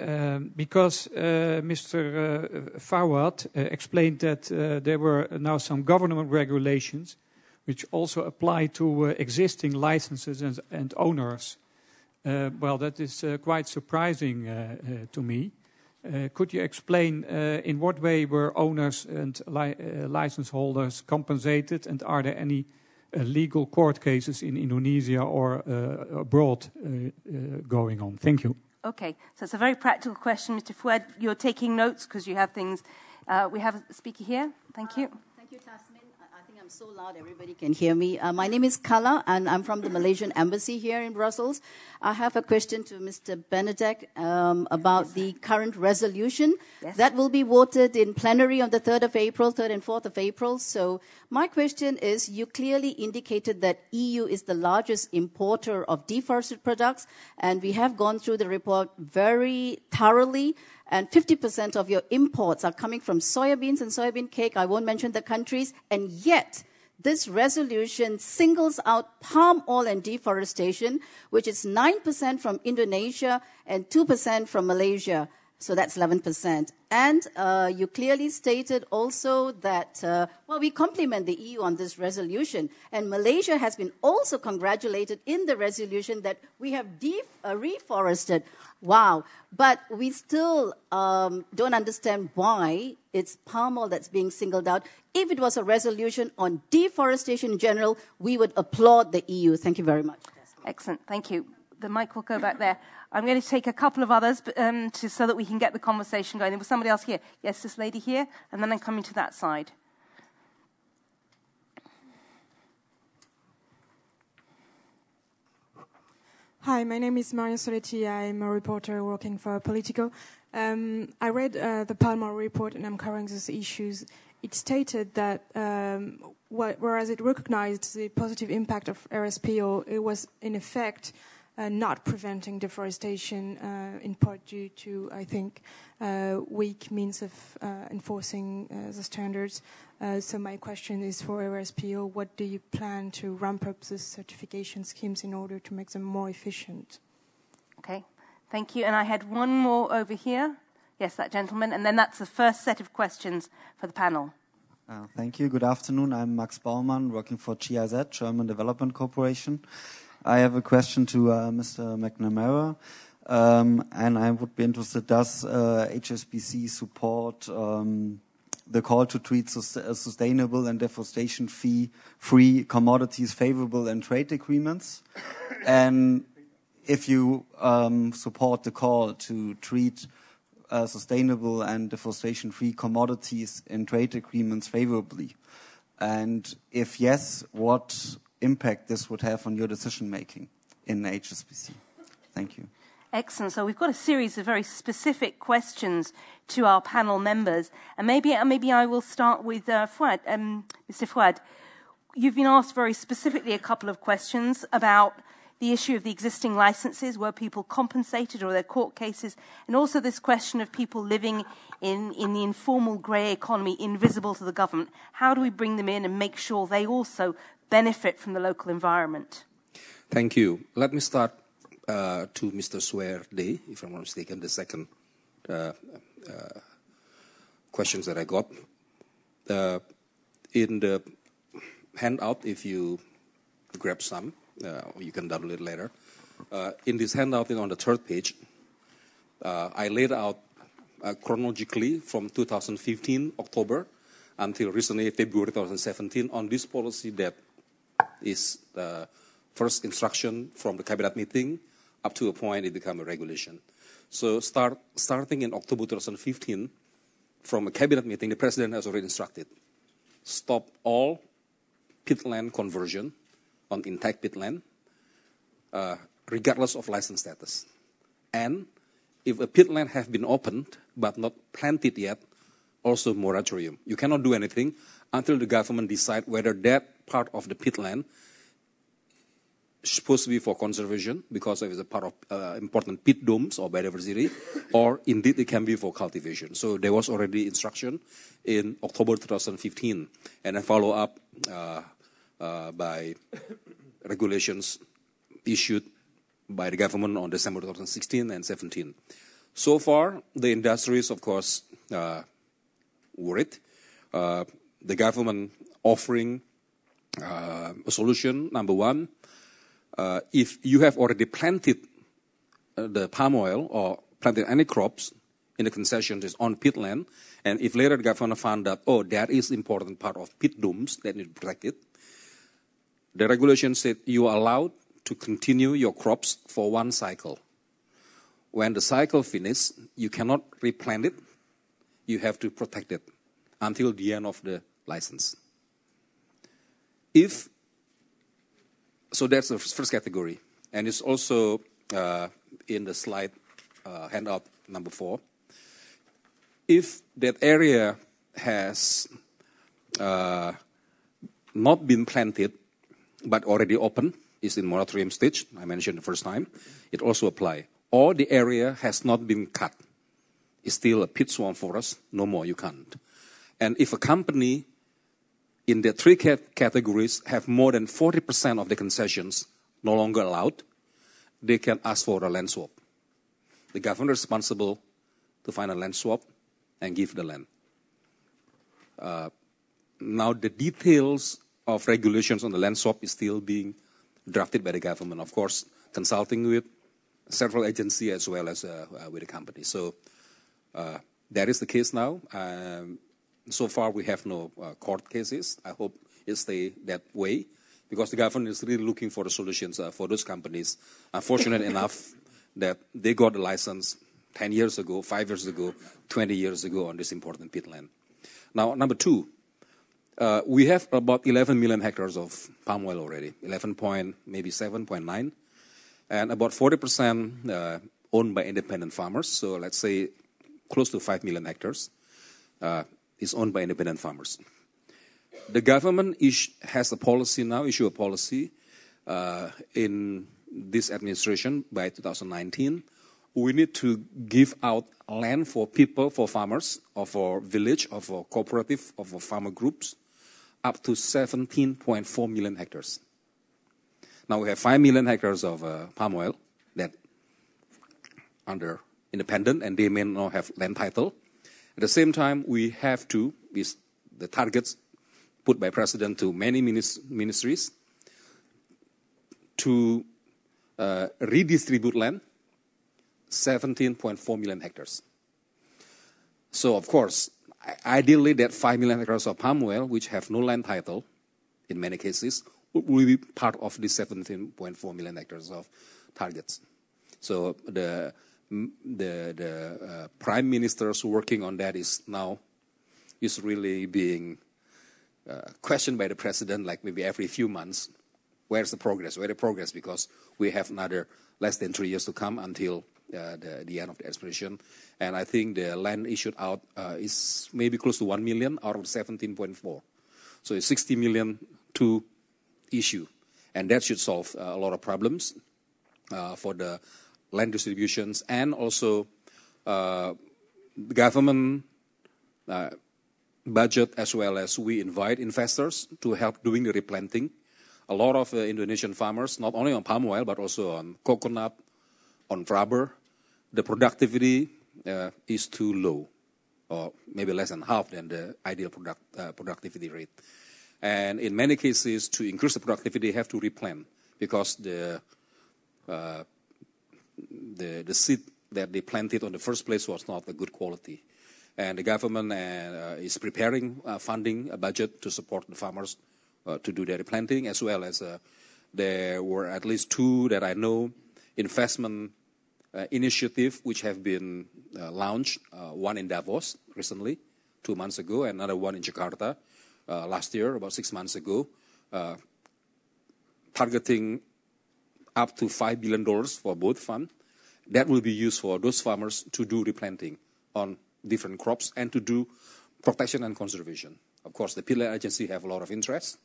um, because uh, Mr. Uh, Foead uh, explained that uh, there were now some government regulations which also apply to uh, existing licenses and, and owners. Uh, well, that is quite surprising to me. could you explain in what way were owners and li license holders compensated, and are there any Uh, legal court cases in Indonesia or uh, abroad uh, going on? Thank you. Okay, so it's a very practical question, Mr. Foead. You're taking notes because you have things. Uh, we have a speaker here. Thank you. thank you, Tasmin. I think I'm so loud everybody can hear me. Uh, my name is Kala, and I'm from the Malaysian Embassy here in Brussels. I have a question to Mr. Benedek um, about the current resolution yes. that will be voted in plenary on the 3rd of April, 3rd and 4th of April. So my question is, you clearly indicated that EU is the largest importer of deforested products, and we have gone through the report very thoroughly and 50% of your imports are coming from soybeans and soybean cake. I won't mention the countries. And yet, this resolution singles out palm oil and deforestation, which is 9% from Indonesia and 2% from Malaysia. So that's 11%. And uh, you clearly stated also that, uh, well, we compliment the EU on this resolution. And Malaysia has been also congratulated in the resolution that we have def- uh, reforested. Wow. But we still um, don't understand why it's palm oil that's being singled out. If it was a resolution on deforestation in general, we would applaud the EU. Thank you very much. Excellent. Thank you. The mic will go back there. I'm going to take a couple of others um, to, so that we can get the conversation going. There was somebody else here. Yes, this lady here, and then I'm coming to that side. Hi, my name is Maria Soletti. I'm a reporter working for Politico. Um, I read uh, the palm oil report and I'm covering these issues. It stated that um, wh- whereas it recognized the positive impact of RSPO, it was in effect uh, not preventing deforestation, uh, in part due to, I think, uh, weak means of uh, enforcing uh, the standards. Uh, so my question is for RSPO, what do you plan to ramp up the certification schemes in order to make them more efficient? Okay, thank you. And I had one more over here. Yes, that gentleman. And then that's the first set of questions for the panel. thank you. Good afternoon. I'm Max Baumann, working for GIZ, German Development Corporation. I have a question to uh, Mr. McNamara. Um, and I would be interested, does uh, HSBC support um, the call to treat sus uh, sustainable and deforestation fee free commodities favorable in trade agreements? and if you um, support the call to treat uh, sustainable and deforestation free commodities in trade agreements favorably? And if yes, what impact this would have on your decision making in HSBC. Thank you. Excellent. So we've got a series of very specific questions to our panel members, and maybe maybe I will start with uh, Foead, um, Mr. Foead. You've been asked very specifically a couple of questions about the issue of the existing licenses, were people compensated or their court cases, and also this question of people living in, in the informal grey economy, invisible to the government. How do we bring them in and make sure they also benefit from the local environment? Thank you. Let me start uh, to Mr. Day, if I'm not mistaken, the second uh, uh, questions that I got. Uh, in the handout, if you grab some, uh, you can download it later. Uh, in this handout, on the third page, I laid out chronologically from 2015 October until recently February 2017 on this policy that is the first instruction from the cabinet meeting up to a point it became a regulation. So start, starting in October 2015, from a cabinet meeting, the president has already instructed stop all peatland conversion on intact peatland, uh, regardless of license status. And if a peatland has been opened but not planted yet, also moratorium. You cannot do anything until the government decide whether that part of the peatland supposed to be for conservation because it is a part of uh, important peat domes or biodiversity, or indeed it can be for cultivation. So there was already instruction in October 2015, and a follow up uh, uh, by regulations issued by the government on December 2016 and 17. So far, the industry is, of course, uh, worried. Uh, the government offering uh, solution. Number one, uh, if you have already planted uh, the palm oil or planted any crops in the concession is on peatland, and if later the government found that, oh, that is important part of peat domes that need to protect it, the regulation said you are allowed to continue your crops for one cycle. When the cycle finishes, you cannot replant it. You have to protect it until the end of the license. If so, that's the first category, and it's also uh, in the slide uh, handout number four. If that area has uh, not been planted but already open, is in moratorium stage, I mentioned the first time, it also apply. Or the area has not been cut, it's still a peat swamp forest, no more, you can't. And if a company in the three categories have more than 40% of the concessions no longer allowed, they can ask for a land swap. The government is responsible to find a land swap and give the land. Uh, now, the details of regulations on the land swap is still being drafted by the government, of course, consulting with several agencies as well as uh, uh, with the company. So uh, that is the case now. Um, so far, we have no uh, court cases. I hope it stay that way because the government is really looking for the solutions uh, for those companies. Unfortunate enough that they got the license 10 years ago, 5 years ago, 20 years ago on this important peatland. Now, number two, uh, we have about 11 million hectares of palm oil already, 11 point, maybe 7.9, and about 40% uh, owned by independent farmers. So let's say close to 5 million hectares uh, is owned by independent farmers. The government is, has a policy now, issue a policy uh, in this administration by 2019. We need to give out land for people, for farmers, or for village, or for cooperative, or for farmer groups up to 17.4 million hectares. Now we have 5 million hectares of uh, palm oil that under independent and they may not have land title. At the same time, we have to, is the targets put by president to many ministries to uh, redistribute land, 17.4 million hectares. So of course, Ideally, that 5 million hectares of palm oil, which have no land title in many cases, will be part of the 17.4 million hectares of targets. So the the, the uh, prime ministers working on that is now is really being uh, questioned by the president, like maybe every few months. Where's the progress? Where's the progress? Because we have another less than three years to come until uh, the, the, end of the expedition. And I think the land issued out uh, is maybe close to 1 million out of 17.4. So it's 60 million to issue. And that should solve uh, a lot of problems uh, for the land distributions and also uh, the government uh, budget as well as we invite investors to help doing the replanting. A lot of Indonesian farmers, not only on palm oil, but also on coconut, on rubber, the productivity uh, is too low, or maybe less than half than the ideal product, uh, productivity rate. And in many cases, to increase the productivity, have to replant because the uh, the the seed that they planted on the first place was not a good quality. And the government uh, is preparing uh, funding, a budget to support the farmers uh, to do their planting, as well as there were at least two that I know investment uh, initiative which have been uh, launched, uh, one in Davos recently, two months ago, and another one in Jakarta uh, last year, about six months ago, uh, targeting up to $5 billion for both funds. That will be used for those farmers to do replanting on different crops and to do protection and conservation. Of course, the Peatland Agency have a lot of interest.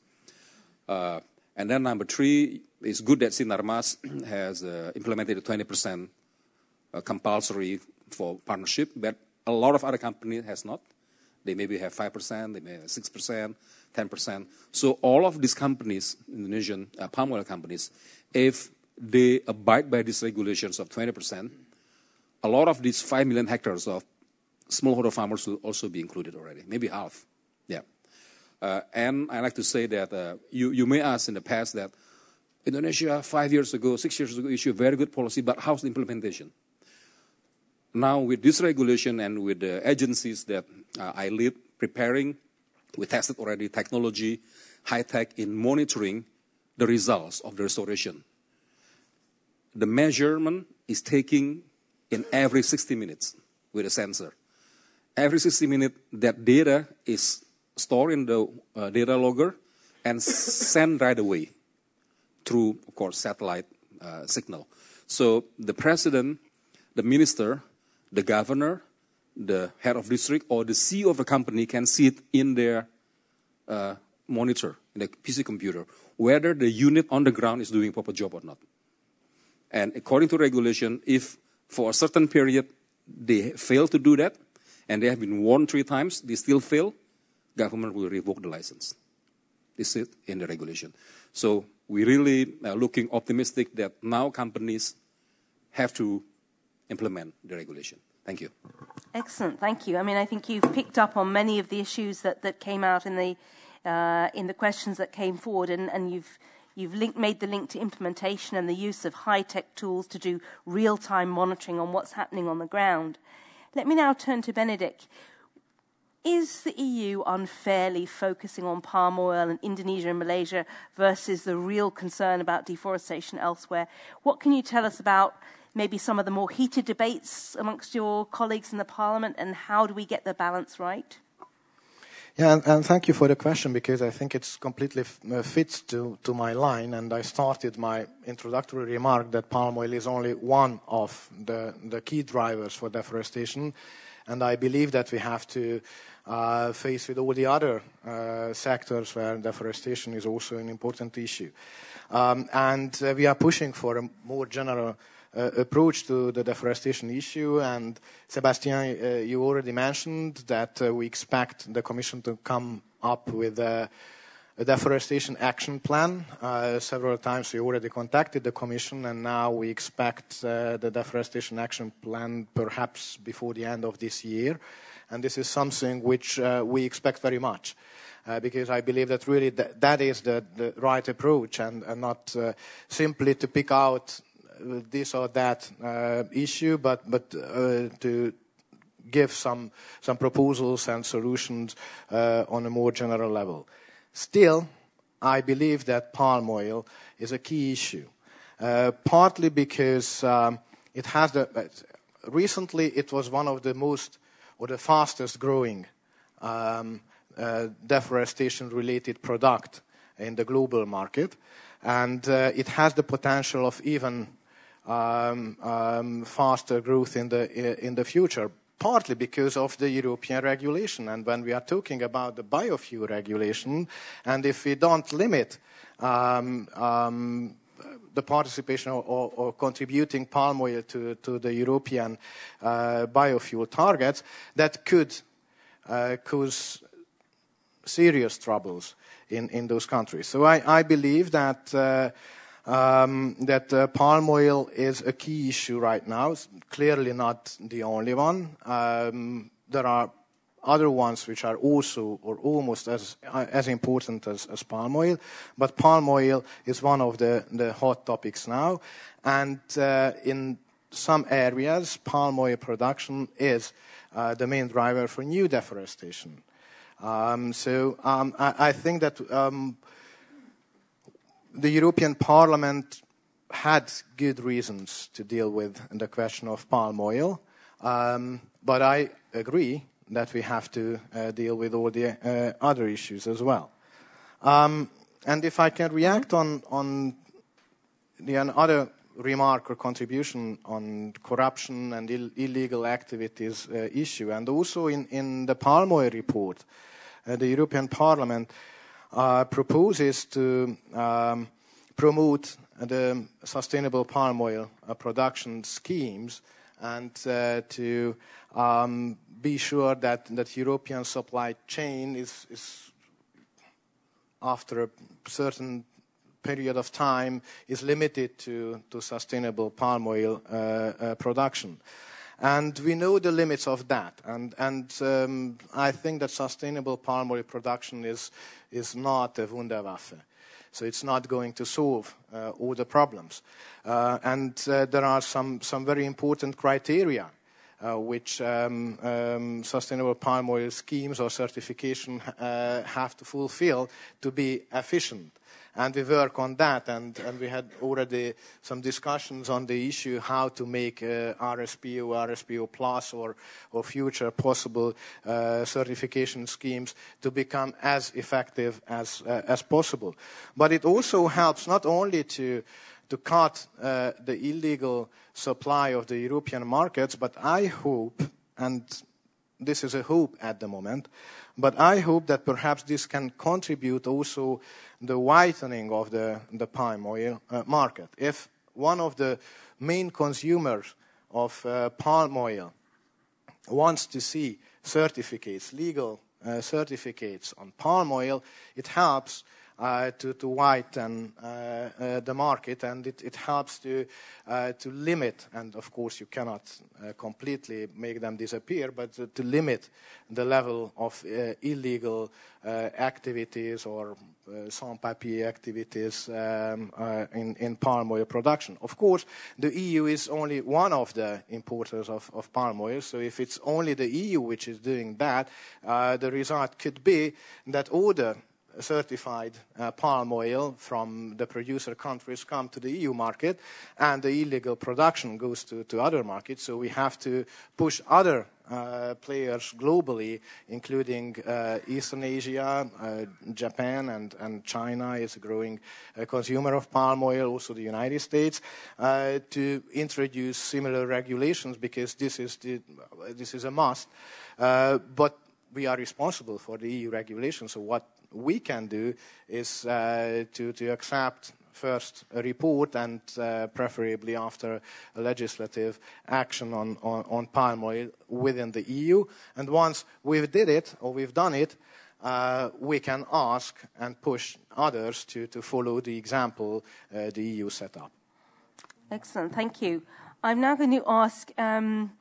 Uh, and then number three, it's good that Sinarmas [CLEARS THROAT] has implemented a 20% uh, compulsory for partnership, but a lot of other companies has not. They maybe have 5%, they may have 6%, 10%. So all of these companies, Indonesian uh, palm oil companies, if they abide by these regulations of 20%, a lot of these 5 million hectares of smallholder farmers will also be included already, maybe half. Yeah. Uh, and I like to say that uh, you, you may ask in the past that Indonesia, five years ago, six years ago, issued very good policy, but how's the implementation? Now, with this regulation and with the agencies that uh, I lead preparing, we tested already technology, high tech in monitoring the results of the restoration. The measurement is taking in every 60 minutes with a sensor. Every 60 minutes, that data is stored in the uh, data logger and sent right away through, of course, satellite uh, signal. So the president, the minister, the governor, the head of district, or the CEO of a company can see it in their uh, monitor, in the PC computer, whether the unit on the ground is doing proper job or not. And according to regulation, if for a certain period they fail to do that, and they have been warned three times, they still fail, government will revoke the license. This is in the regulation. So we really are looking optimistic that now companies have to implement the regulation. Thank you. Excellent, thank you. I mean, I think you've picked up on many of the issues that, that came out in the uh, in the questions that came forward, and, and you've you've linked, made the link to implementation and the use of high tech tools to do real time monitoring on what's happening on the ground. Let me now turn to Benedek. Is the EU unfairly focusing on palm oil in Indonesia and Malaysia versus the real concern about deforestation elsewhere? What can you tell us about maybe some of the more heated debates amongst your colleagues in the Parliament and how do we get the balance right? Yeah, and, and, thank you for the question because I think it's completely uh, fits to, to my line. And I started my introductory remark that palm oil is only one of the, the key drivers for deforestation. And I believe that we have to uh, face with all the other uh, sectors where deforestation is also an important issue. Um, and uh, we are pushing for a more general approach to the deforestation issue. And Sebastian, uh, you already mentioned that uh, we expect the Commission to come up with a, a deforestation action plan. Uh, several times we already contacted the Commission, and now we expect uh, the deforestation action plan perhaps before the end of this year. And this is something which uh, we expect very much. because I believe that really th- that is the, the, right approach and, and not simply to pick out this or that uh, issue, but but uh, to give some some proposals and solutions uh, on a more general level. Still, I believe that palm oil is a key issue, partly because um, it has the. recently, it was one of the most or the fastest growing um, uh, deforestation-related product in the global market, and uh, it has the potential of even um, um, faster growth in the, in the future, partly because of the European regulation. And when we are talking about the biofuel regulation, and if we don't limit um, the participation or, contributing palm oil to, the European uh, biofuel targets, that could uh, cause serious troubles in, in those countries. So I, I believe that uh, um, that uh, palm oil is a key issue right now. It's clearly not the only one. Um, there are other ones which are also or almost as as important as, as, palm oil, but palm oil is one of the, the hot topics now, and uh, in some areas, palm oil production is uh, the main driver for new deforestation. Um, so um, I, I, think that um, the European Parliament had good reasons to deal with the question of palm oil, um, but I agree that we have to uh, deal with all the uh, other issues as well. Um, and if I can react on, on the other remark or contribution on corruption and Ill- illegal activities uh, issue, and also in, in the palm oil report, uh, the European Parliament proposes to um, promote the sustainable palm oil uh, production schemes and uh, to um, be sure that that European supply chain is, is after a certain period of time is limited to, to sustainable palm oil uh, uh, production. And we know the limits of that. And, and um, I think that sustainable palm oil production is, is not a Wunderwaffe. So it's not going to solve uh, all the problems. Uh, and uh, there are some, some very important criteria uh, which um, um, sustainable palm oil schemes or certification uh, have to fulfill to be efficient and we work on that. And, and we had already some discussions on the issue how to make uh, RSPO, RSPO Plus, or, or future possible uh, certification schemes to become as effective as, uh, as possible. But it also helps not only to to cut uh, the illegal supply of the European markets, but I hope, and this is a hope at the moment, but I hope that perhaps this can contribute also the whitening of the, the palm oil uh, market. If one of the main consumers of uh, palm oil wants to see certificates, legal uh, certificates on palm oil, it helps to, to whiten uh, uh, the market, and it, it helps to, to limit, and of course you cannot completely make them disappear, but to, to limit the level of illegal activities or uh, sans-papier activities um, uh, in, in, palm oil production. Of course, the EU is only one of the importers of, of palm oil, so if it's only the EU which is doing that, uh, the result could be that all the certified uh, palm oil from the producer countries come to the EU market and the illegal production goes to, to other markets. So we have to push other uh, players globally, including uh, Eastern Asia, uh, Japan, and, and, China is a growing uh, consumer of palm oil, also the United States, uh, to introduce similar regulations because this is, the, this is a must. but we are responsible for the EU regulation, so what we can do is uh, to, to accept first a report and uh, preferably after a legislative action on, on, on, palm oil within the EU. And once we've did it or we've done it, uh, we can ask and push others to, to follow the example uh, the EU set up. Excellent, thank you. I'm now going to ask um,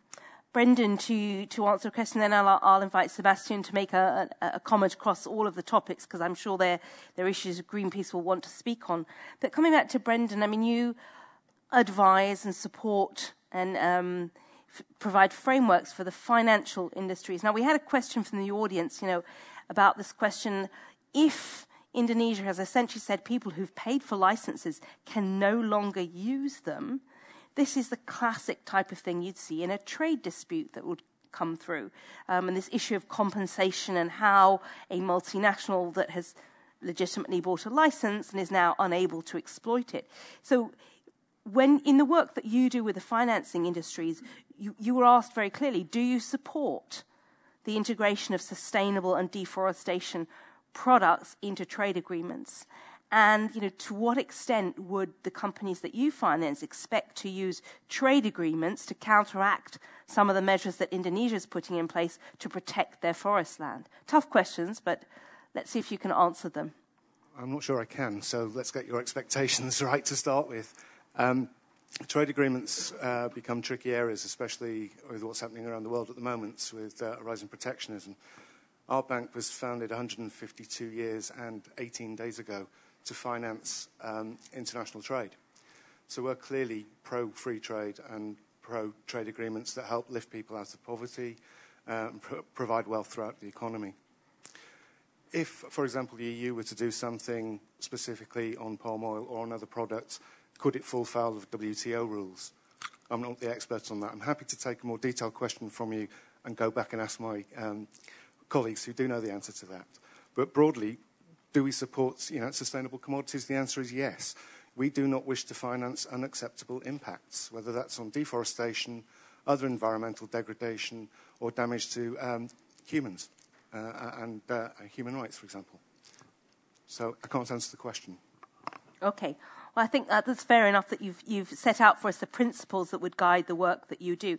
Brendan to, to answer a question, then I'll, I'll invite Sebastian to make a, a, a comment across all of the topics because I'm sure there, there are issues Greenpeace will want to speak on. But coming back to Brendan, I mean, you advise and support and um, provide frameworks for the financial industries. Now, we had a question from the audience, you know, about this question if Indonesia has essentially said people who've paid for licenses can no longer use them this is the classic type of thing you'd see in a trade dispute that would come through. Um, and this issue of compensation and how a multinational that has legitimately bought a license and is now unable to exploit it. So, when in the work that you do with the financing industries, you, you were asked very clearly do you support the integration of sustainable and deforestation products into trade agreements? And you know, to what extent would the companies that you finance expect to use trade agreements to counteract some of the measures that Indonesia is putting in place to protect their forest land? Tough questions, but let's see if you can answer them. I'm not sure I can, so let's get your expectations [LAUGHS] right to start with. Um, trade agreements uh, become tricky areas, especially with what's happening around the world at the moment with uh, rising protectionism. Our bank was founded 152 years and 18 days ago to finance um, international trade. So we're clearly pro free trade and pro trade agreements that help lift people out of poverty uh, and pro- provide wealth throughout the economy. If, for example, the EU were to do something specifically on palm oil or on other products, could it fall foul of WTO rules? I'm not the expert on that. I'm happy to take a more detailed question from you and go back and ask my um, colleagues who do know the answer to that. But broadly, do we support you know, sustainable commodities? The answer is yes. We do not wish to finance unacceptable impacts, whether that's on deforestation, other environmental degradation, or damage to um, humans uh, and uh, human rights, for example. So I can't answer the question. Okay. Well, I think that's fair enough that you've, you've set out for us the principles that would guide the work that you do.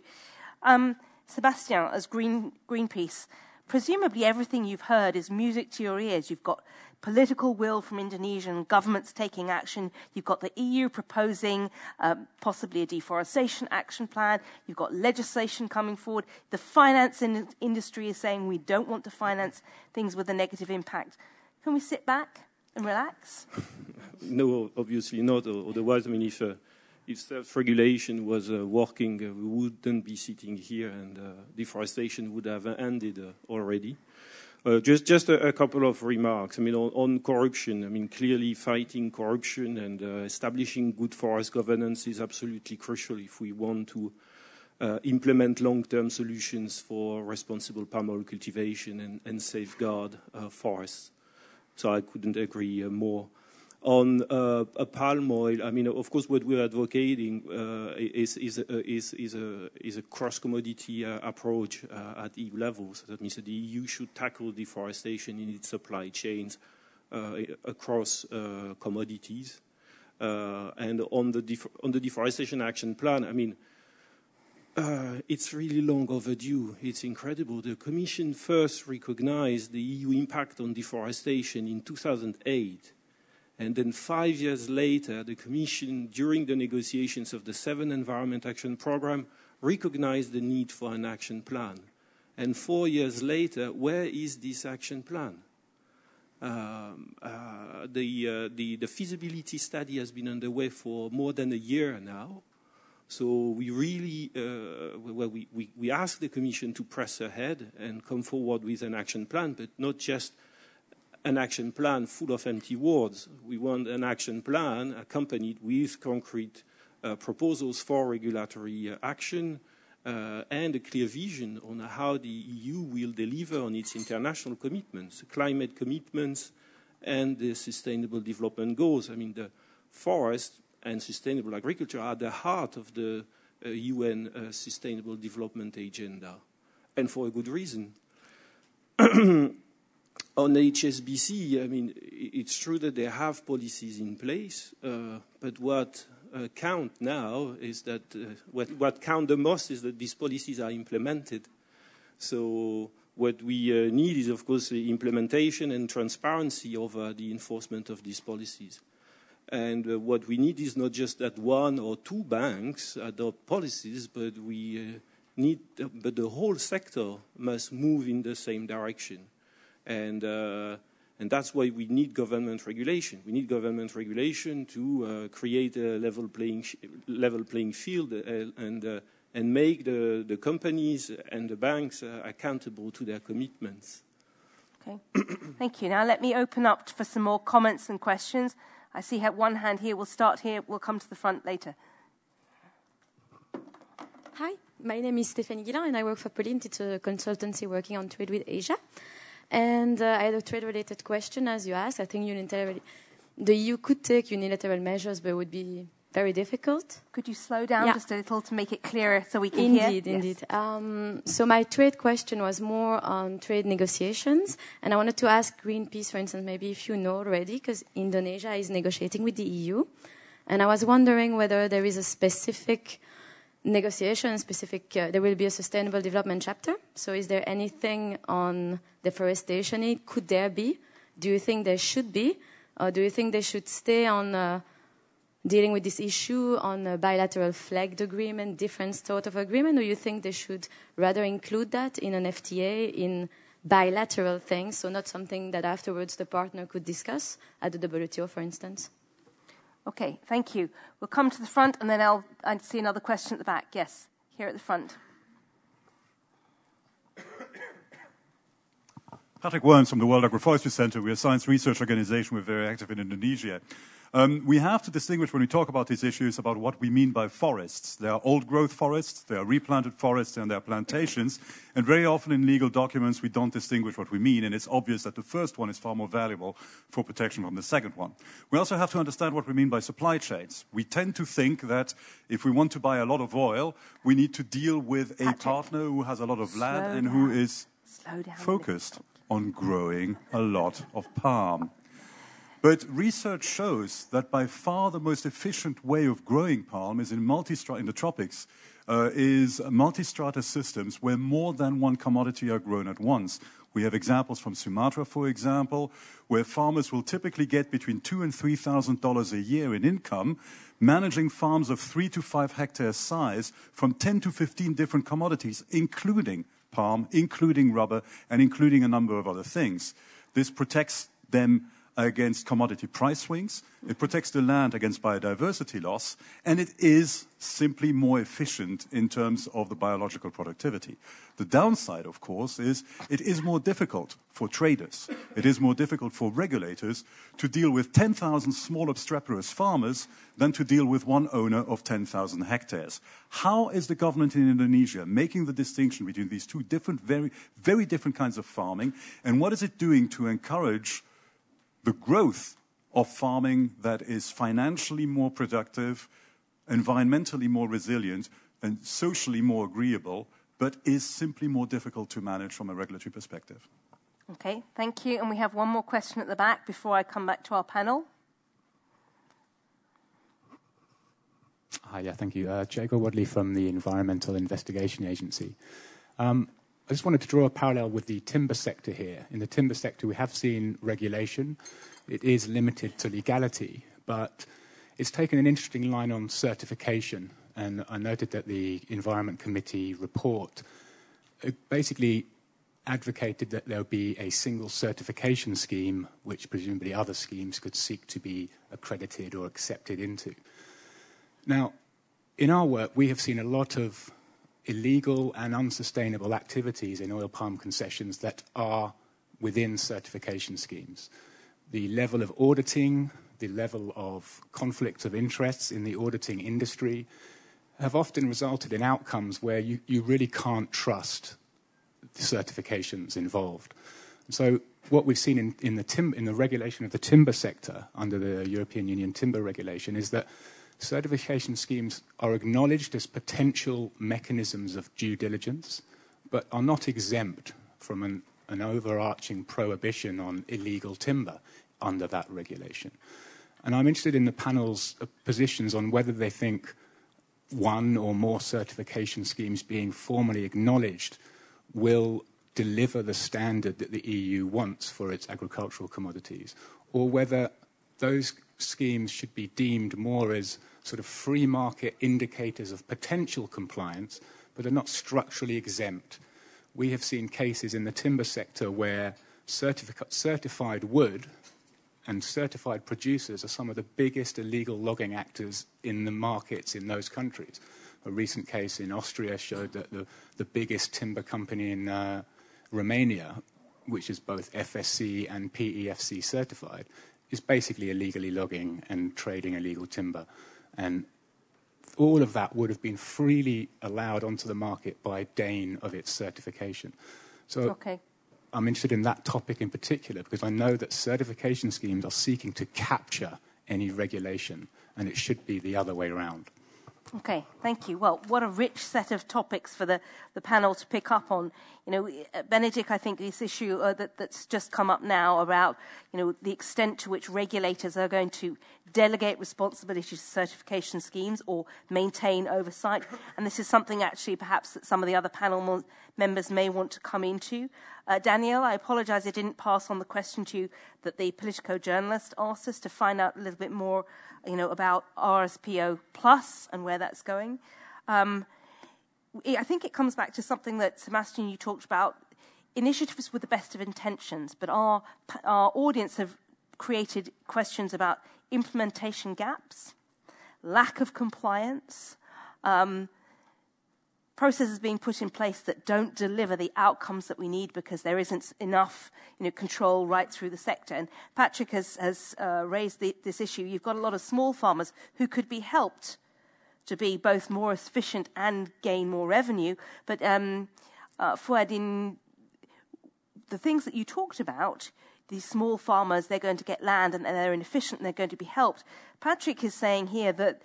Um, Sebastian, as Green, Greenpeace, presumably everything you've heard is music to your ears. You've got political will from Indonesian governments taking action. You've got the EU proposing um, possibly a deforestation action plan. You've got legislation coming forward. The finance in- industry is saying we don't want to finance things with a negative impact. Can we sit back and relax? [LAUGHS] no, obviously not. Otherwise, I mean, if uh, if self-regulation was uh, working, uh, we wouldn't be sitting here, and uh, deforestation would have ended uh, already. Uh, just, just a, couple of remarks. I mean, on, on, corruption. I mean, clearly fighting corruption and uh, establishing good forest governance is absolutely crucial if we want to uh, implement long-term solutions for responsible palm oil cultivation and safeguard uh, forests. So I couldn't agree more on uh, palm oil, I mean, of course, what we're advocating uh, is, is, a, is, is, a, is a cross-commodity uh, approach uh, at EU levels. That means that the EU should tackle deforestation in its supply chains uh, across uh, commodities. and on the, on the deforestation action plan, I mean, it's really long overdue. It's incredible. The Commission first recognized the EU impact on deforestation in 2008 and then five years later, the Commission, during the negotiations of the Seven Environment Action Programme, recognized the need for an action plan. And four years later, where is this action plan? Um, uh, the, uh, the, the, feasibility study has been underway for more than a year now. So we really, uh, well, we, we, we ask the Commission to press ahead and come forward with an action plan, but not just an action plan full of empty words. We want an action plan accompanied with concrete uh, proposals for regulatory uh, action uh, and a clear vision on how the EU will deliver on its international commitments, climate commitments, and the sustainable development goals. I mean, the forest and sustainable agriculture are the heart of the UN uh, uh, Sustainable Development Agenda, and for a good reason. [CLEARS THROAT] on HSBC, I mean, it's true that they have policies in place, uh, but what uh, count now is that uh, what, what count the most is that these policies are implemented. So what we uh, need is, of course, the implementation and transparency over the enforcement of these policies. And uh, what we need is not just that one or two banks adopt policies, but we uh, need, but the whole sector must move in the same direction. And, uh, and that's why we need government regulation. We need government regulation to uh, create a level playing, level playing field uh, and, uh, and make the, the companies and the banks uh, accountable to their commitments. Okay, [COUGHS] thank you. Now let me open up for some more comments and questions. I see one hand here. We'll start here. We'll come to the front later. Hi, my name is Stéphanie Guillain and I work for Polint. It's a consultancy working on trade with Asia. And uh, I had a trade-related question, as you asked. I think unilaterally, the EU could take unilateral measures, but it would be very difficult. Could you slow down yeah. just a little to make it clearer so we can indeed, hear? Indeed, indeed. Yes. Um, so my trade question was more on trade negotiations, and I wanted to ask Greenpeace, for instance, maybe if you know already, because Indonesia is negotiating with the EU, and I was wondering whether there is a specific negotiation specific, uh, there will be a sustainable development chapter. So, is there anything on deforestation? Could there be? Do you think there should be? Or do you think they should stay on uh, dealing with this issue on a bilateral flagged agreement, different sort of agreement? Or you think they should rather include that in an FTA, in bilateral things, so not something that afterwards the partner could discuss at the WTO, for instance? Okay, thank you. We'll come to the front and then I'll I see another question at the back. Yes, here at the front. Patrick Worms from the World Agroforestry Center. We're a science research organization. We're very active in Indonesia. Um, we have to distinguish when we talk about these issues about what we mean by forests. There are old growth forests, there are replanted forests, and there are plantations. And very often in legal documents, we don't distinguish what we mean, and it's obvious that the first one is far more valuable for protection from the second one. We also have to understand what we mean by supply chains. We tend to think that if we want to buy a lot of oil, we need to deal with a partner who has a lot of land and who is focused on growing a lot of palm. But research shows that by far the most efficient way of growing palm is in, in the tropics uh, is multi-strata systems where more than one commodity are grown at once. We have examples from Sumatra, for example, where farmers will typically get between two and three thousand dollars a year in income, managing farms of three to five hectares size from 10 to 15 different commodities, including palm, including rubber, and including a number of other things. This protects them against commodity price swings, it protects the land against biodiversity loss, and it is simply more efficient in terms of the biological productivity. The downside, of course, is it is more difficult for traders, it is more difficult for regulators to deal with 10,000 small obstreperous farmers than to deal with one owner of 10,000 hectares. How is the government in Indonesia making the distinction between these two different, very, very different kinds of farming, and what is it doing to encourage the growth of farming that is financially more productive, environmentally more resilient, and socially more agreeable, but is simply more difficult to manage from a regulatory perspective. Okay, thank you. And we have one more question at the back before I come back to our panel. Hi, yeah, thank you. Uh, Jago Wadley from the Environmental Investigation Agency. Um, I just wanted to draw a parallel with the timber sector here. In the timber sector, we have seen regulation. It is limited to legality, but it's taken an interesting line on certification. And I noted that the Environment Committee report uh, basically advocated that there be a single certification scheme, which presumably other schemes could seek to be accredited or accepted into. Now, in our work, we have seen a lot of illegal and unsustainable activities in oil palm concessions that are within certification schemes. The level of auditing, the level of conflicts of interests in the auditing industry have often resulted in outcomes where you, you really can't trust the certifications involved. So what we've seen in, in, the tim- in the regulation of the timber sector under the European Union timber regulation is that certification schemes are acknowledged as potential mechanisms of due diligence, but are not exempt from an, an overarching prohibition on illegal timber under that regulation. And I'm interested in the panel's positions on whether they think one or more certification schemes being formally acknowledged will deliver the standard that the EU wants for its agricultural commodities, or whether those schemes should be deemed more as sort of free market indicators of potential compliance, but are not structurally exempt. We have seen cases in the timber sector where certifi- certified wood and certified producers are some of the biggest illegal logging actors in the markets in those countries. A recent case in Austria showed that the, the biggest timber company in uh, Romania, which is both FSC and PEFC certified, is basically illegally logging and trading illegal timber. And all of that would have been freely allowed onto the market by Dane of its certification. So okay. I'm interested in that topic in particular because I know that certification schemes are seeking to capture any regulation, and it should be the other way around. Okay, thank you. Well, what a rich set of topics for the, the panel to pick up on. You know, uh, Benedek, I think this issue uh, that, that's just come up now about, you know, the extent to which regulators are going to delegate responsibility to certification schemes or maintain oversight. And this is something actually perhaps that some of the other panel members may want to come into. Uh, Danielle, I apologize I didn't pass on the question to you that the Politico journalist asked us to find out a little bit more you know, about RSPO plus and where that's going. Um, I think it comes back to something that Sebastian you talked about. Initiatives with the best of intentions, but our our audience have created questions about implementation gaps, lack of compliance, um, processes being put in place that don't deliver the outcomes that we need because there isn't enough you know, control right through the sector. And Patrick has, has uh, raised the, this issue. You've got a lot of small farmers who could be helped to be both more efficient and gain more revenue. But um, uh, Foead, in the things that you talked about, these small farmers, they're going to get land and they're inefficient and they're going to be helped. Patrick is saying here that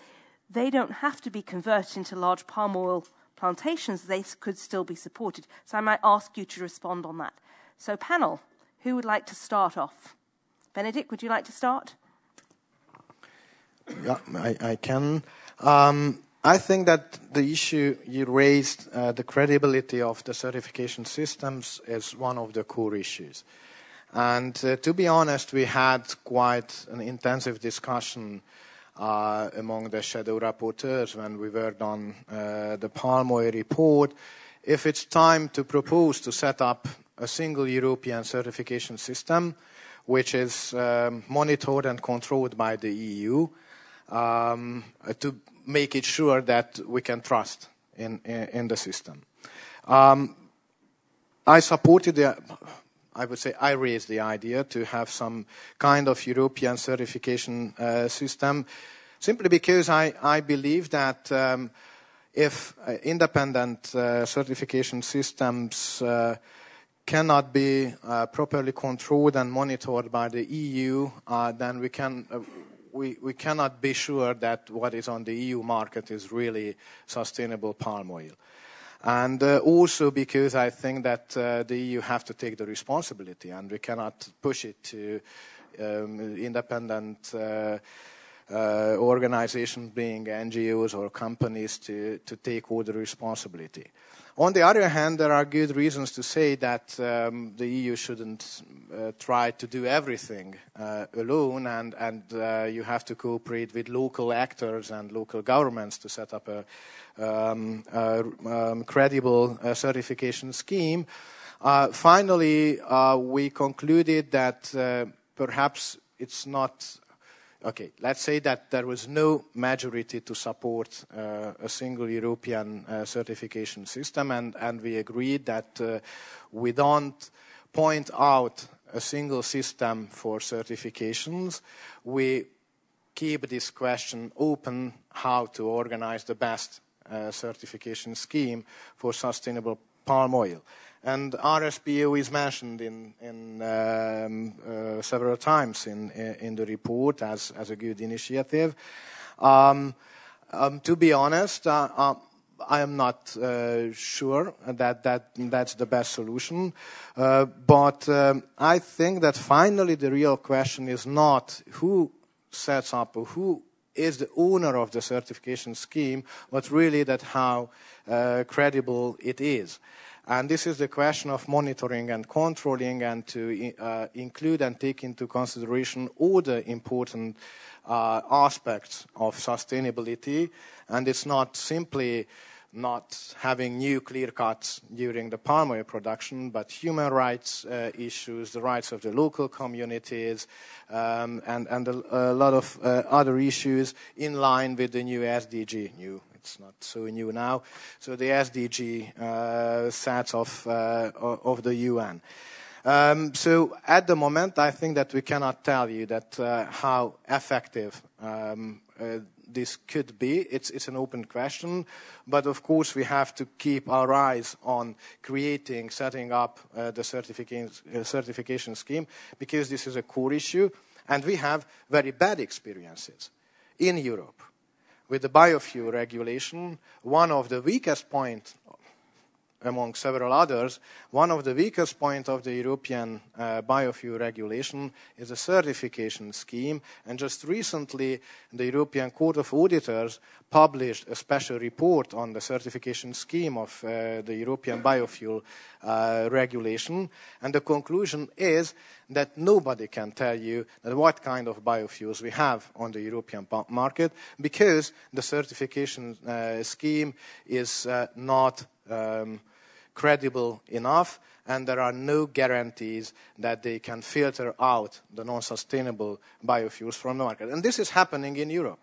they don't have to be converted into large palm oil plantations, they could still be supported. So I might ask you to respond on that. So, panel, who would like to start off? Benedek, would you like to start? Yeah, I, I can. Um, I think that the issue you raised, uh, the credibility of the certification systems, is one of the core issues. And uh, to be honest, we had quite an intensive discussion uh, among the shadow rapporteurs when we worked on uh, the palm oil report. If it's time to propose to set up a single European certification system, which is um, monitored and controlled by the EU, um, to make it sure that we can trust in, in, in the system. Um, I supported the, I would say I raised the idea to have some kind of European certification uh, system simply because I, I believe that um, if uh, independent uh, certification systems uh, cannot be uh, properly controlled and monitored by the EU, uh, then we can we, we cannot be sure that what is on the EU market is really sustainable palm oil. And uh, also because I think that uh, the EU have to take the responsibility and we cannot push it to um, independent uh, uh organizations being NGOs or companies to, to take all the responsibility. On the other hand, there are good reasons to say that um, the EU shouldn't uh, try to do everything uh, alone, and, and uh, you have to cooperate with local actors and local governments to set up a, um, a um, credible uh, certification scheme. Uh, finally, uh, we concluded that perhaps it's not okay, let's say that there was no majority to support uh, a single European uh, certification system, and, and, we agreed that uh, we don't point out a single system for certifications. We keep this question open how to organize the best uh, certification scheme for sustainable palm oil. And RSPO is mentioned in, in um, uh, several times in, in the report as, as a good initiative. Um, um, to be honest, uh, uh, I am not uh, sure that, that that's the best solution. Uh, but um, I think that finally the real question is not who sets up or who is the owner of the certification scheme, but really that how uh, credible it is. And this is the question of monitoring and controlling and to uh, include and take into consideration all the important uh, aspects of sustainability. And it's not simply not having new clear cuts during the palm oil production, but human rights uh, issues, the rights of the local communities, um, and, and a, a, lot of uh, other issues in line with the new SDG, new it's not so new now. So the SDG uh, sets of, uh, of the UN. Um, so at the moment, I think that we cannot tell you that uh, how effective um, uh, this could be. It's, it's an open question, but of course we have to keep our eyes on creating, setting up uh, the certification, uh, certification scheme because this is a core issue, and we have very bad experiences in Europe with the biofuel regulation, one of the weakest points among several others, one of the weakest points of the European uh, biofuel regulation is a certification scheme. And just recently, the European Court of Auditors published a special report on the certification scheme of uh, the European biofuel uh, regulation. And the conclusion is that nobody can tell you what kind of biofuels we have on the European market because the certification uh, scheme is uh, not um, credible enough, and there are no guarantees that they can filter out the non-sustainable biofuels from the market. And this is happening in Europe.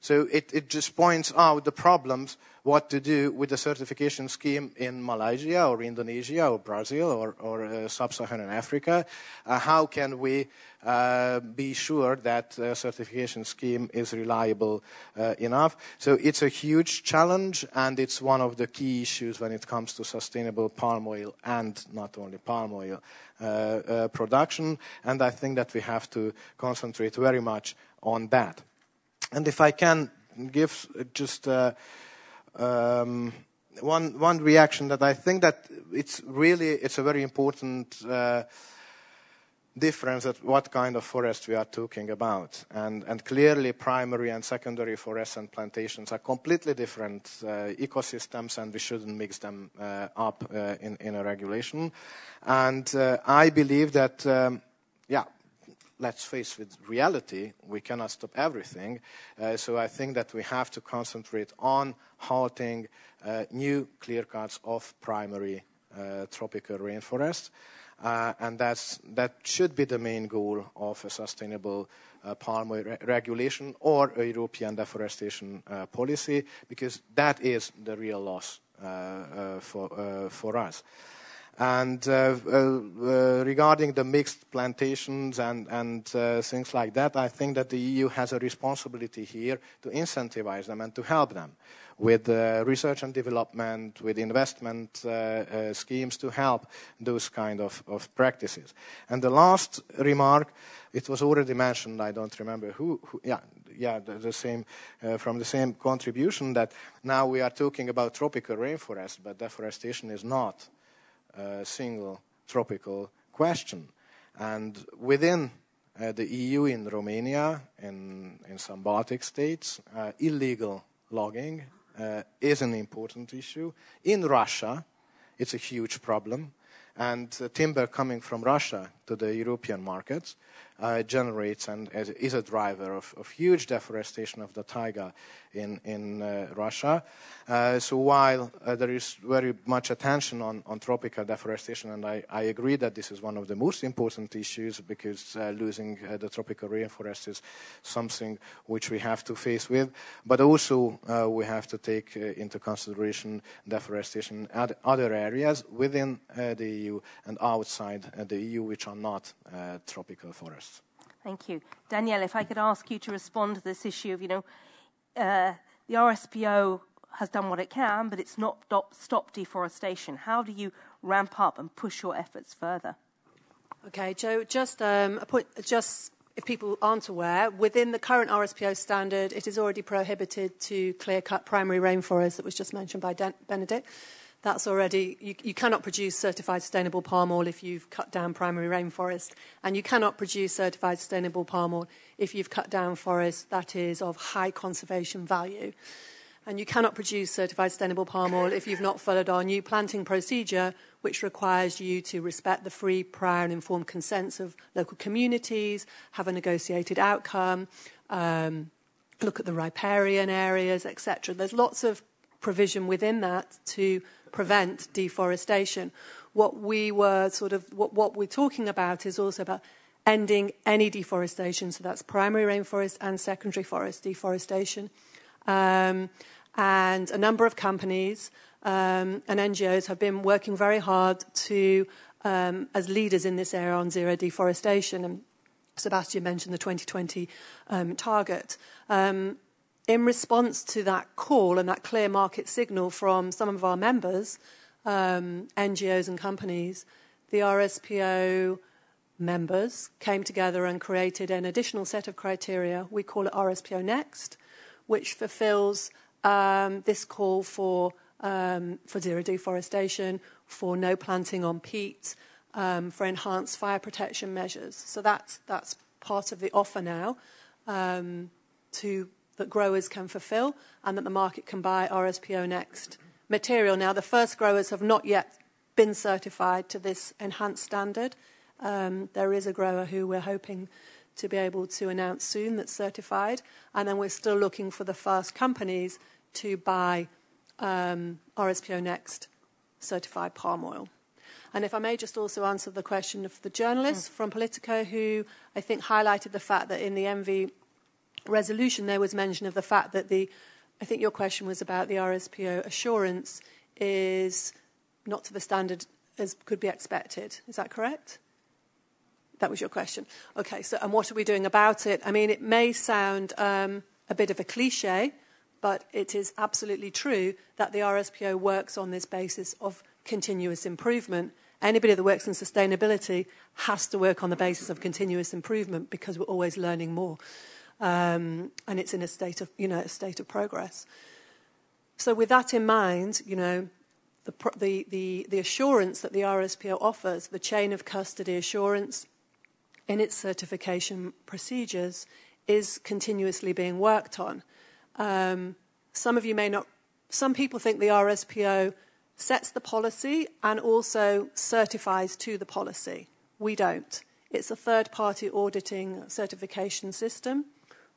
So it, it just points out the problems, what to do with the certification scheme in Malaysia or Indonesia or Brazil or, or uh, sub-Saharan Africa. Uh, how can we uh, be sure that the certification scheme is reliable uh, enough? So it's a huge challenge and it's one of the key issues when it comes to sustainable palm oil and not only palm oil uh, uh, production. And I think that we have to concentrate very much on that. And if I can give just uh, um, one one reaction that I think that it's really it's a very important uh, difference at what kind of forest we are talking about. And, and clearly, primary and secondary forests and plantations are completely different uh, ecosystems, and we shouldn't mix them uh, up uh, in, in a regulation. And uh, I believe that, um, yeah, let's face with reality, we cannot stop everything. Uh, so I think that we have to concentrate on halting uh, new clear cuts of primary tropical rainforests. Uh, and that should be the main goal of a sustainable uh, palm oil re- regulation or a European deforestation uh, policy, because that is the real loss uh, uh, for, uh, for us. And regarding the mixed plantations and, and things like that, I think that the EU has a responsibility here to incentivize them and to help them with uh, research and development, with investment uh, uh, schemes to help those kind of, of practices. And the last remark, it was already mentioned, I don't remember who, who yeah, yeah, the, the same, uh, from the same contribution that now we are talking about tropical rainforest, but deforestation is not a single tropical question. And within uh, the EU, in Romania, in, in some Baltic states, uh, illegal logging uh, is an important issue. In Russia, it's a huge problem. And timber coming from Russia to the European markets uh, generates and is a driver of, of, huge deforestation of the taiga in, in uh, Russia. Uh, so while uh, there is very much attention on, on tropical deforestation, and I, I, agree that this is one of the most important issues because uh, losing the tropical rainforest is something which we have to face with, but also we have to take into consideration deforestation in other areas within the EU and outside the EU which are not tropical forests. Thank you. Danielle, if I could ask you to respond to this issue of, you know, uh, the RSPO has done what it can, but it's not stopped deforestation. How do you ramp up and push your efforts further? Okay, Joe, just um, a point, just if people aren't aware, within the current RSPO standard, it is already prohibited to clear cut primary rainforest that was just mentioned by Den- Benedek that's already, you, you, cannot produce certified sustainable palm oil if you've cut down primary rainforest, and you cannot produce certified sustainable palm oil if you've cut down forest that is of high conservation value. And you cannot produce certified sustainable palm oil if you've not followed our new planting procedure, which requires you to respect the free, prior, and informed consents of local communities, have a negotiated outcome, um, look at the riparian areas, etc. There's lots of provision within that to prevent deforestation. What we were sort of what, what we're talking about is also about ending any deforestation. So that's primary rainforest and secondary forest deforestation. Um, and a number of companies um, and NGOs have been working very hard to, um, as leaders in this area on zero deforestation. And Sebastian mentioned the 2020 um, target. In response to that call and that clear market signal from some of our members, um, NGOs and companies, the RSPO members came together and created an additional set of criteria. We call it RSPO Next, which fulfills um, this call for, um, for zero deforestation, for no planting on peat, um, for enhanced fire protection measures. So that's, that's part of the offer now um, to that growers can fulfill and that the market can buy RSPO Next material. Now, the first growers have not yet been certified to this enhanced standard. Um, there is a grower who we're hoping to be able to announce soon that's certified, and then we're still looking for the first companies to buy um, RSPO Next certified palm oil. And if I may just also answer the question of the journalist mm. from Politico, who I think highlighted the fact that in the ENVI resolution, there was mention of the fact that the, I think your question was about the RSPO assurance is not to the standard as could be expected. Is that correct? That was your question. Okay, so and what are we doing about it? I mean, it may sound um, a bit of a cliche, but it is absolutely true that the RSPO works on this basis of continuous improvement. Anybody that works in sustainability has to work on the basis of continuous improvement because we're always learning more um, and it's in a state of, you know, a state of progress. So with that in mind, you know, the, the, the, the assurance that the RSPO offers, the chain of custody assurance, in its certification procedures is continuously being worked on. Um, some of you may not, some people think the RSPO sets the policy and also certifies to the policy. We don't. It's a third party auditing certification system.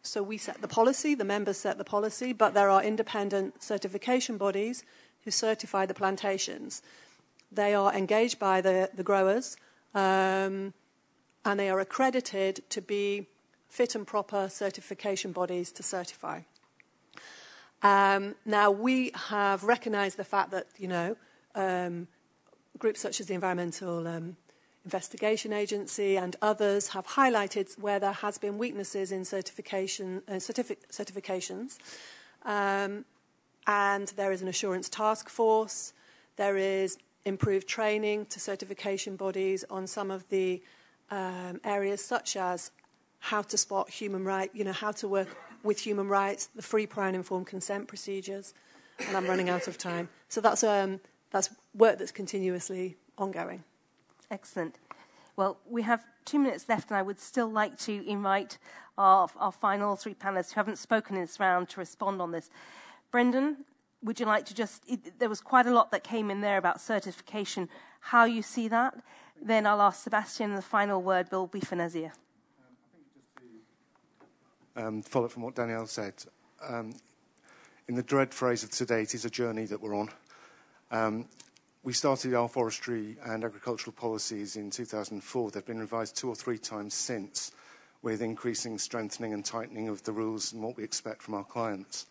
So we set the policy, the members set the policy, but there are independent certification bodies who certify the plantations. They are engaged by the, the growers um, and they are accredited to be fit and proper certification bodies to certify. Um, now, we have recognized the fact that, you know, um, groups such as the Environmental um, Investigation Agency and others have highlighted where there has been weaknesses in certification, uh, certific- certifications. Um, and there is an assurance task force. There is improved training to certification bodies on some of the um, areas such as how to spot human rights, you know, how to work with human rights, the free, prior, and informed consent procedures. And I'm running out of time. So that's, um, that's work that's continuously ongoing. Excellent. Well, we have two minutes left, and I would still like to invite our, our final three panelists who haven't spoken in this round to respond on this. Brendan, would you like to just, it, there was quite a lot that came in there about certification, how you see that. Then I'll ask Sebastian, and the final word will be for Nazir. Um, follow up from what Danielle said. Um, in the dread phrase of today, it is a journey that we're on. Um, we started our forestry and agricultural policies in 2004. They've been revised two or three times since, with increasing strengthening and tightening of the rules and what we expect from our clients.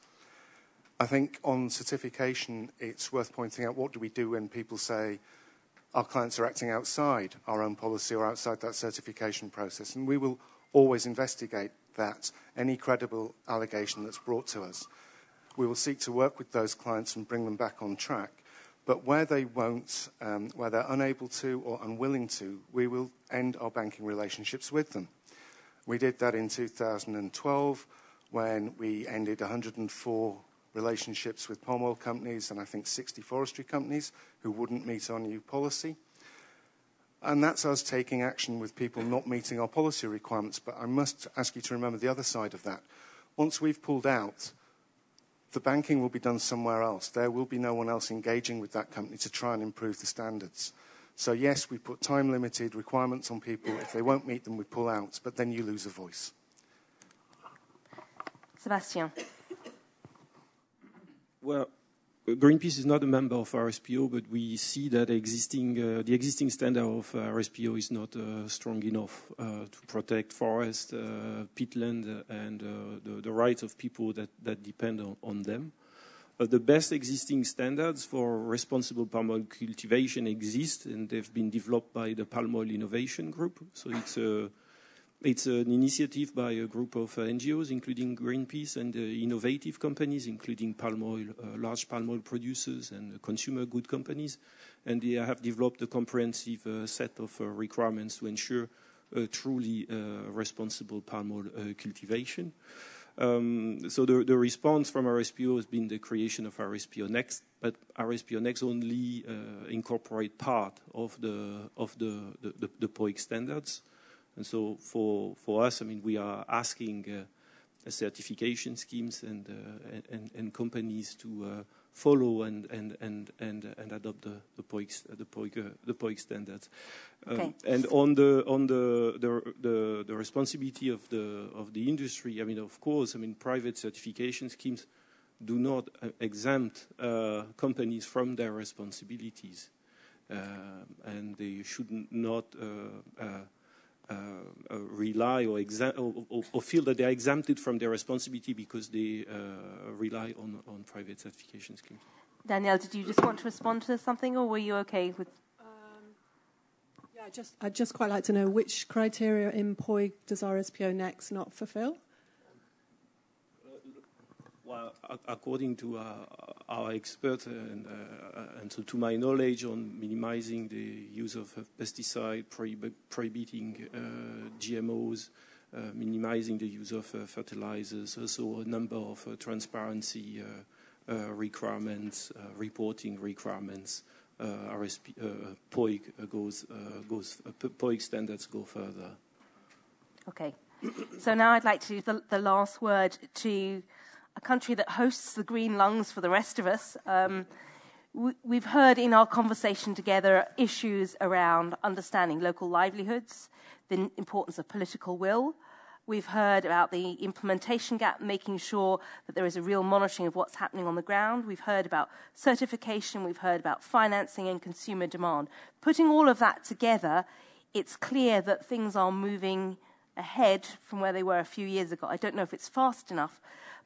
I think on certification, it's worth pointing out what do we do when people say our clients are acting outside our own policy or outside that certification process. And we will always investigate that, any credible allegation that's brought to us. We will seek to work with those clients and bring them back on track. But where they won't, um, where they're unable to or unwilling to, we will end our banking relationships with them. We did that in 2012 when we ended 104 relationships with palm oil companies and I think 60 forestry companies who wouldn't meet our new policy. And that's us taking action with people not meeting our policy requirements. But I must ask you to remember the other side of that. Once we've pulled out, the banking will be done somewhere else. There will be no one else engaging with that company to try and improve the standards. So, yes, we put time limited requirements on people. If they won't meet them, we pull out, but then you lose a voice. Sebastian. Well, Greenpeace is not a member of RSPO, but we see that existing, uh, the existing standard of uh, RSPO is not uh, strong enough uh, to protect forest, uh, peatland, uh, and the, the, rights of people that, that depend on, on them. the best existing standards for responsible palm oil cultivation exist, and they've been developed by the Palm Oil Innovation Group. So it's a it's an initiative by a group of uh, NGOs, including Greenpeace and uh, innovative companies, including palm oil, uh, large palm oil producers and consumer good companies. And they have developed a comprehensive set of requirements to ensure truly responsible palm oil cultivation. Um, so the, the, response from RSPO has been the creation of RSPO Next, but RSPO Next only uh, incorporate part of the of the the, the, the POIG standards. And so for, for us, I mean, we are asking uh, certification schemes and, uh, and, and, companies to uh, follow and, and, and, and, and adopt the, the POIG, the POIG, the POIG standards. Um, okay. and on the on the, the the, the responsibility of the of the industry, I mean, of course, I mean, private certification schemes do not uh, exempt uh, companies from their responsibilities, uh, and they should not uh, uh, rely or, or, or, feel that they are exempted from their responsibility because they uh, rely on, on private certification schemes. Danielle, did you just want to respond to something, or were you okay with? Um, yeah, I just I'd just quite like to know which criteria in POI does RSPO Next not fulfil? Well, according to uh, our experts, and, uh, and so to my knowledge on minimizing the use of pesticide, prohibiting uh, GMOs, uh, minimizing the use of uh, fertilizers, also a number of uh, transparency requirements, reporting requirements. RSP, POIG goes, goes POIG standards go further. Okay. so now I'd like to the, the, last word to a country that hosts the green lungs for the rest of us. Um, we, we've heard in our conversation together issues around understanding local livelihoods, the importance of political will. We've heard about the implementation gap, making sure that there is a real monitoring of what's happening on the ground. We've heard about certification. We've heard about financing and consumer demand. Putting all of that together, it's clear that things are moving ahead from where they were a few years ago. I don't know if it's fast enough,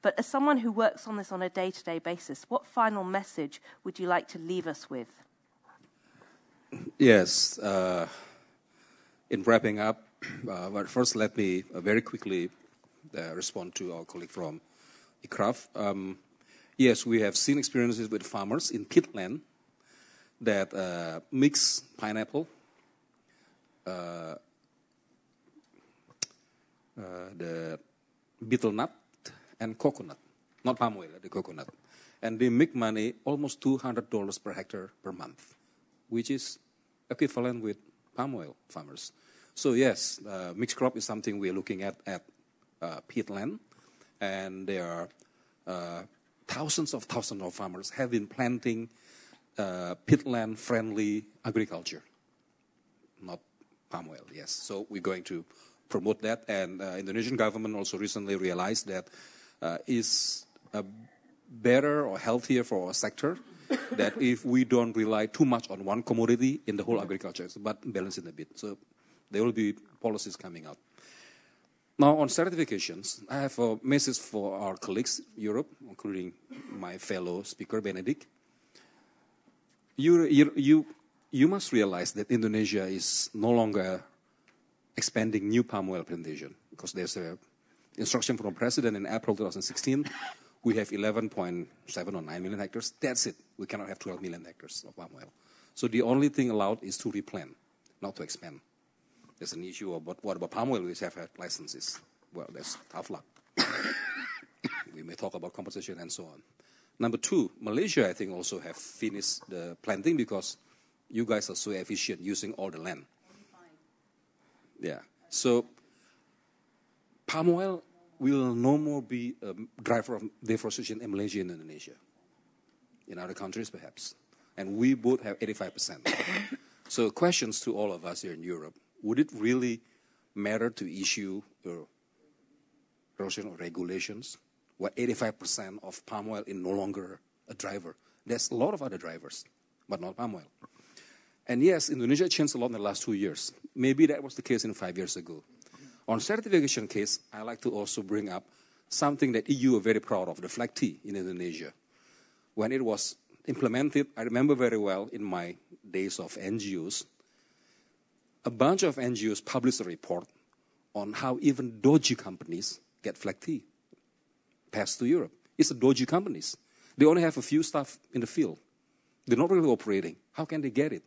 but as someone who works on this on a day to day basis, what final message would you like to leave us with? Yes. Uh, in wrapping up, uh, but first let me uh, very quickly uh, respond to our colleague from ICRAF. Um, yes, we have seen experiences with farmers in peatland that uh, mix pineapple uh, the betel nut and coconut, not palm oil, the coconut. And they make money almost $200 per hectare per month, which is equivalent with palm oil farmers. So yes, uh, mixed crop is something we're looking at at uh, peatland, and there are uh, thousands of thousands of farmers have been planting uh, peatland-friendly agriculture, not palm oil. Yes, so we're going to promote that. And uh, Indonesian government also recently realized that Uh, is better or healthier for our sector [COUGHS] that if we don't rely too much on one commodity in the whole agriculture, but balance it a bit. So there will be policies coming out. Now on certifications, I have uh, a message for our colleagues Europe, including my fellow speaker Benedek. You, you, you, you must realize that Indonesia is no longer expanding new palm oil plantation because there's a instruction from the president in April 2016. We have 11.7 or 9 million hectares. That's it. We cannot have 12 million hectares of palm oil. So the only thing allowed is to replant, not to expand. There's an issue about what about palm oil? We have had licenses. Well, that's tough luck. [COUGHS] we may talk about compensation and so on. Number two, Malaysia, I think, also have finished the planting because you guys are so efficient using all the land. Yeah. So palm oil will no more be a driver of deforestation in Malaysia and Indonesia. In other countries, perhaps. And we both have 85%. so questions to all of us here in Europe. Would it really matter to issue erosion or regulations where 85% of palm oil is no longer a driver? There's a lot of other drivers, but not palm oil. And yes, Indonesia changed a lot in the last two years. Maybe that was the case in five years ago. On certification case, I like to also bring up something that EU are very proud of, the FLEGT in Indonesia. When it was implemented, I remember very well in my days of NGOs, a bunch of NGOs published a report on how even dodgy companies get FLEGT passed to Europe. It's the dodgy companies. They only have a few staff in the field. They're not really operating. How can they get it?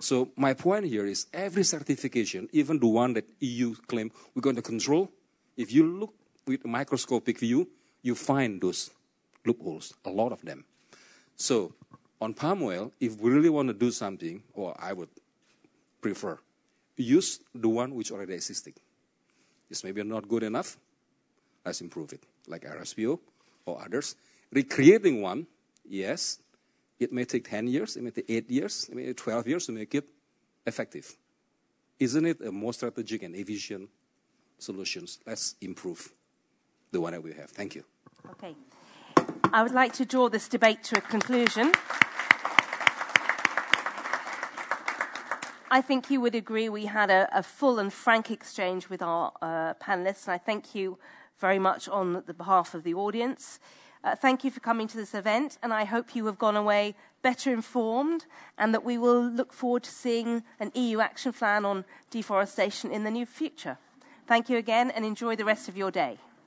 So my point here is every certification, even the one that EU claim we're going to control, if you look with a microscopic view, you find those loopholes, a lot of them. So on palm oil, if we really want to do something, or I would prefer, use the one which already existing. This maybe not good enough. Let's improve it, like RSPO or others. Recreating one, yes, it may take 10 years, it may take 8 years, it may take 12 years to make it effective. Isn't it a more strategic and efficient solutions? Let's improve the one that we have. Thank you. Okay. I would like to draw this debate to a conclusion. I think you would agree we had a, a full and frank exchange with our uh, panelists, and I thank you very much on the behalf of the audience. Uh, thank you for coming to this event, and I hope you have gone away better informed and that we will look forward to seeing an EU action plan on deforestation in the near future. Thank you again, and enjoy the rest of your day.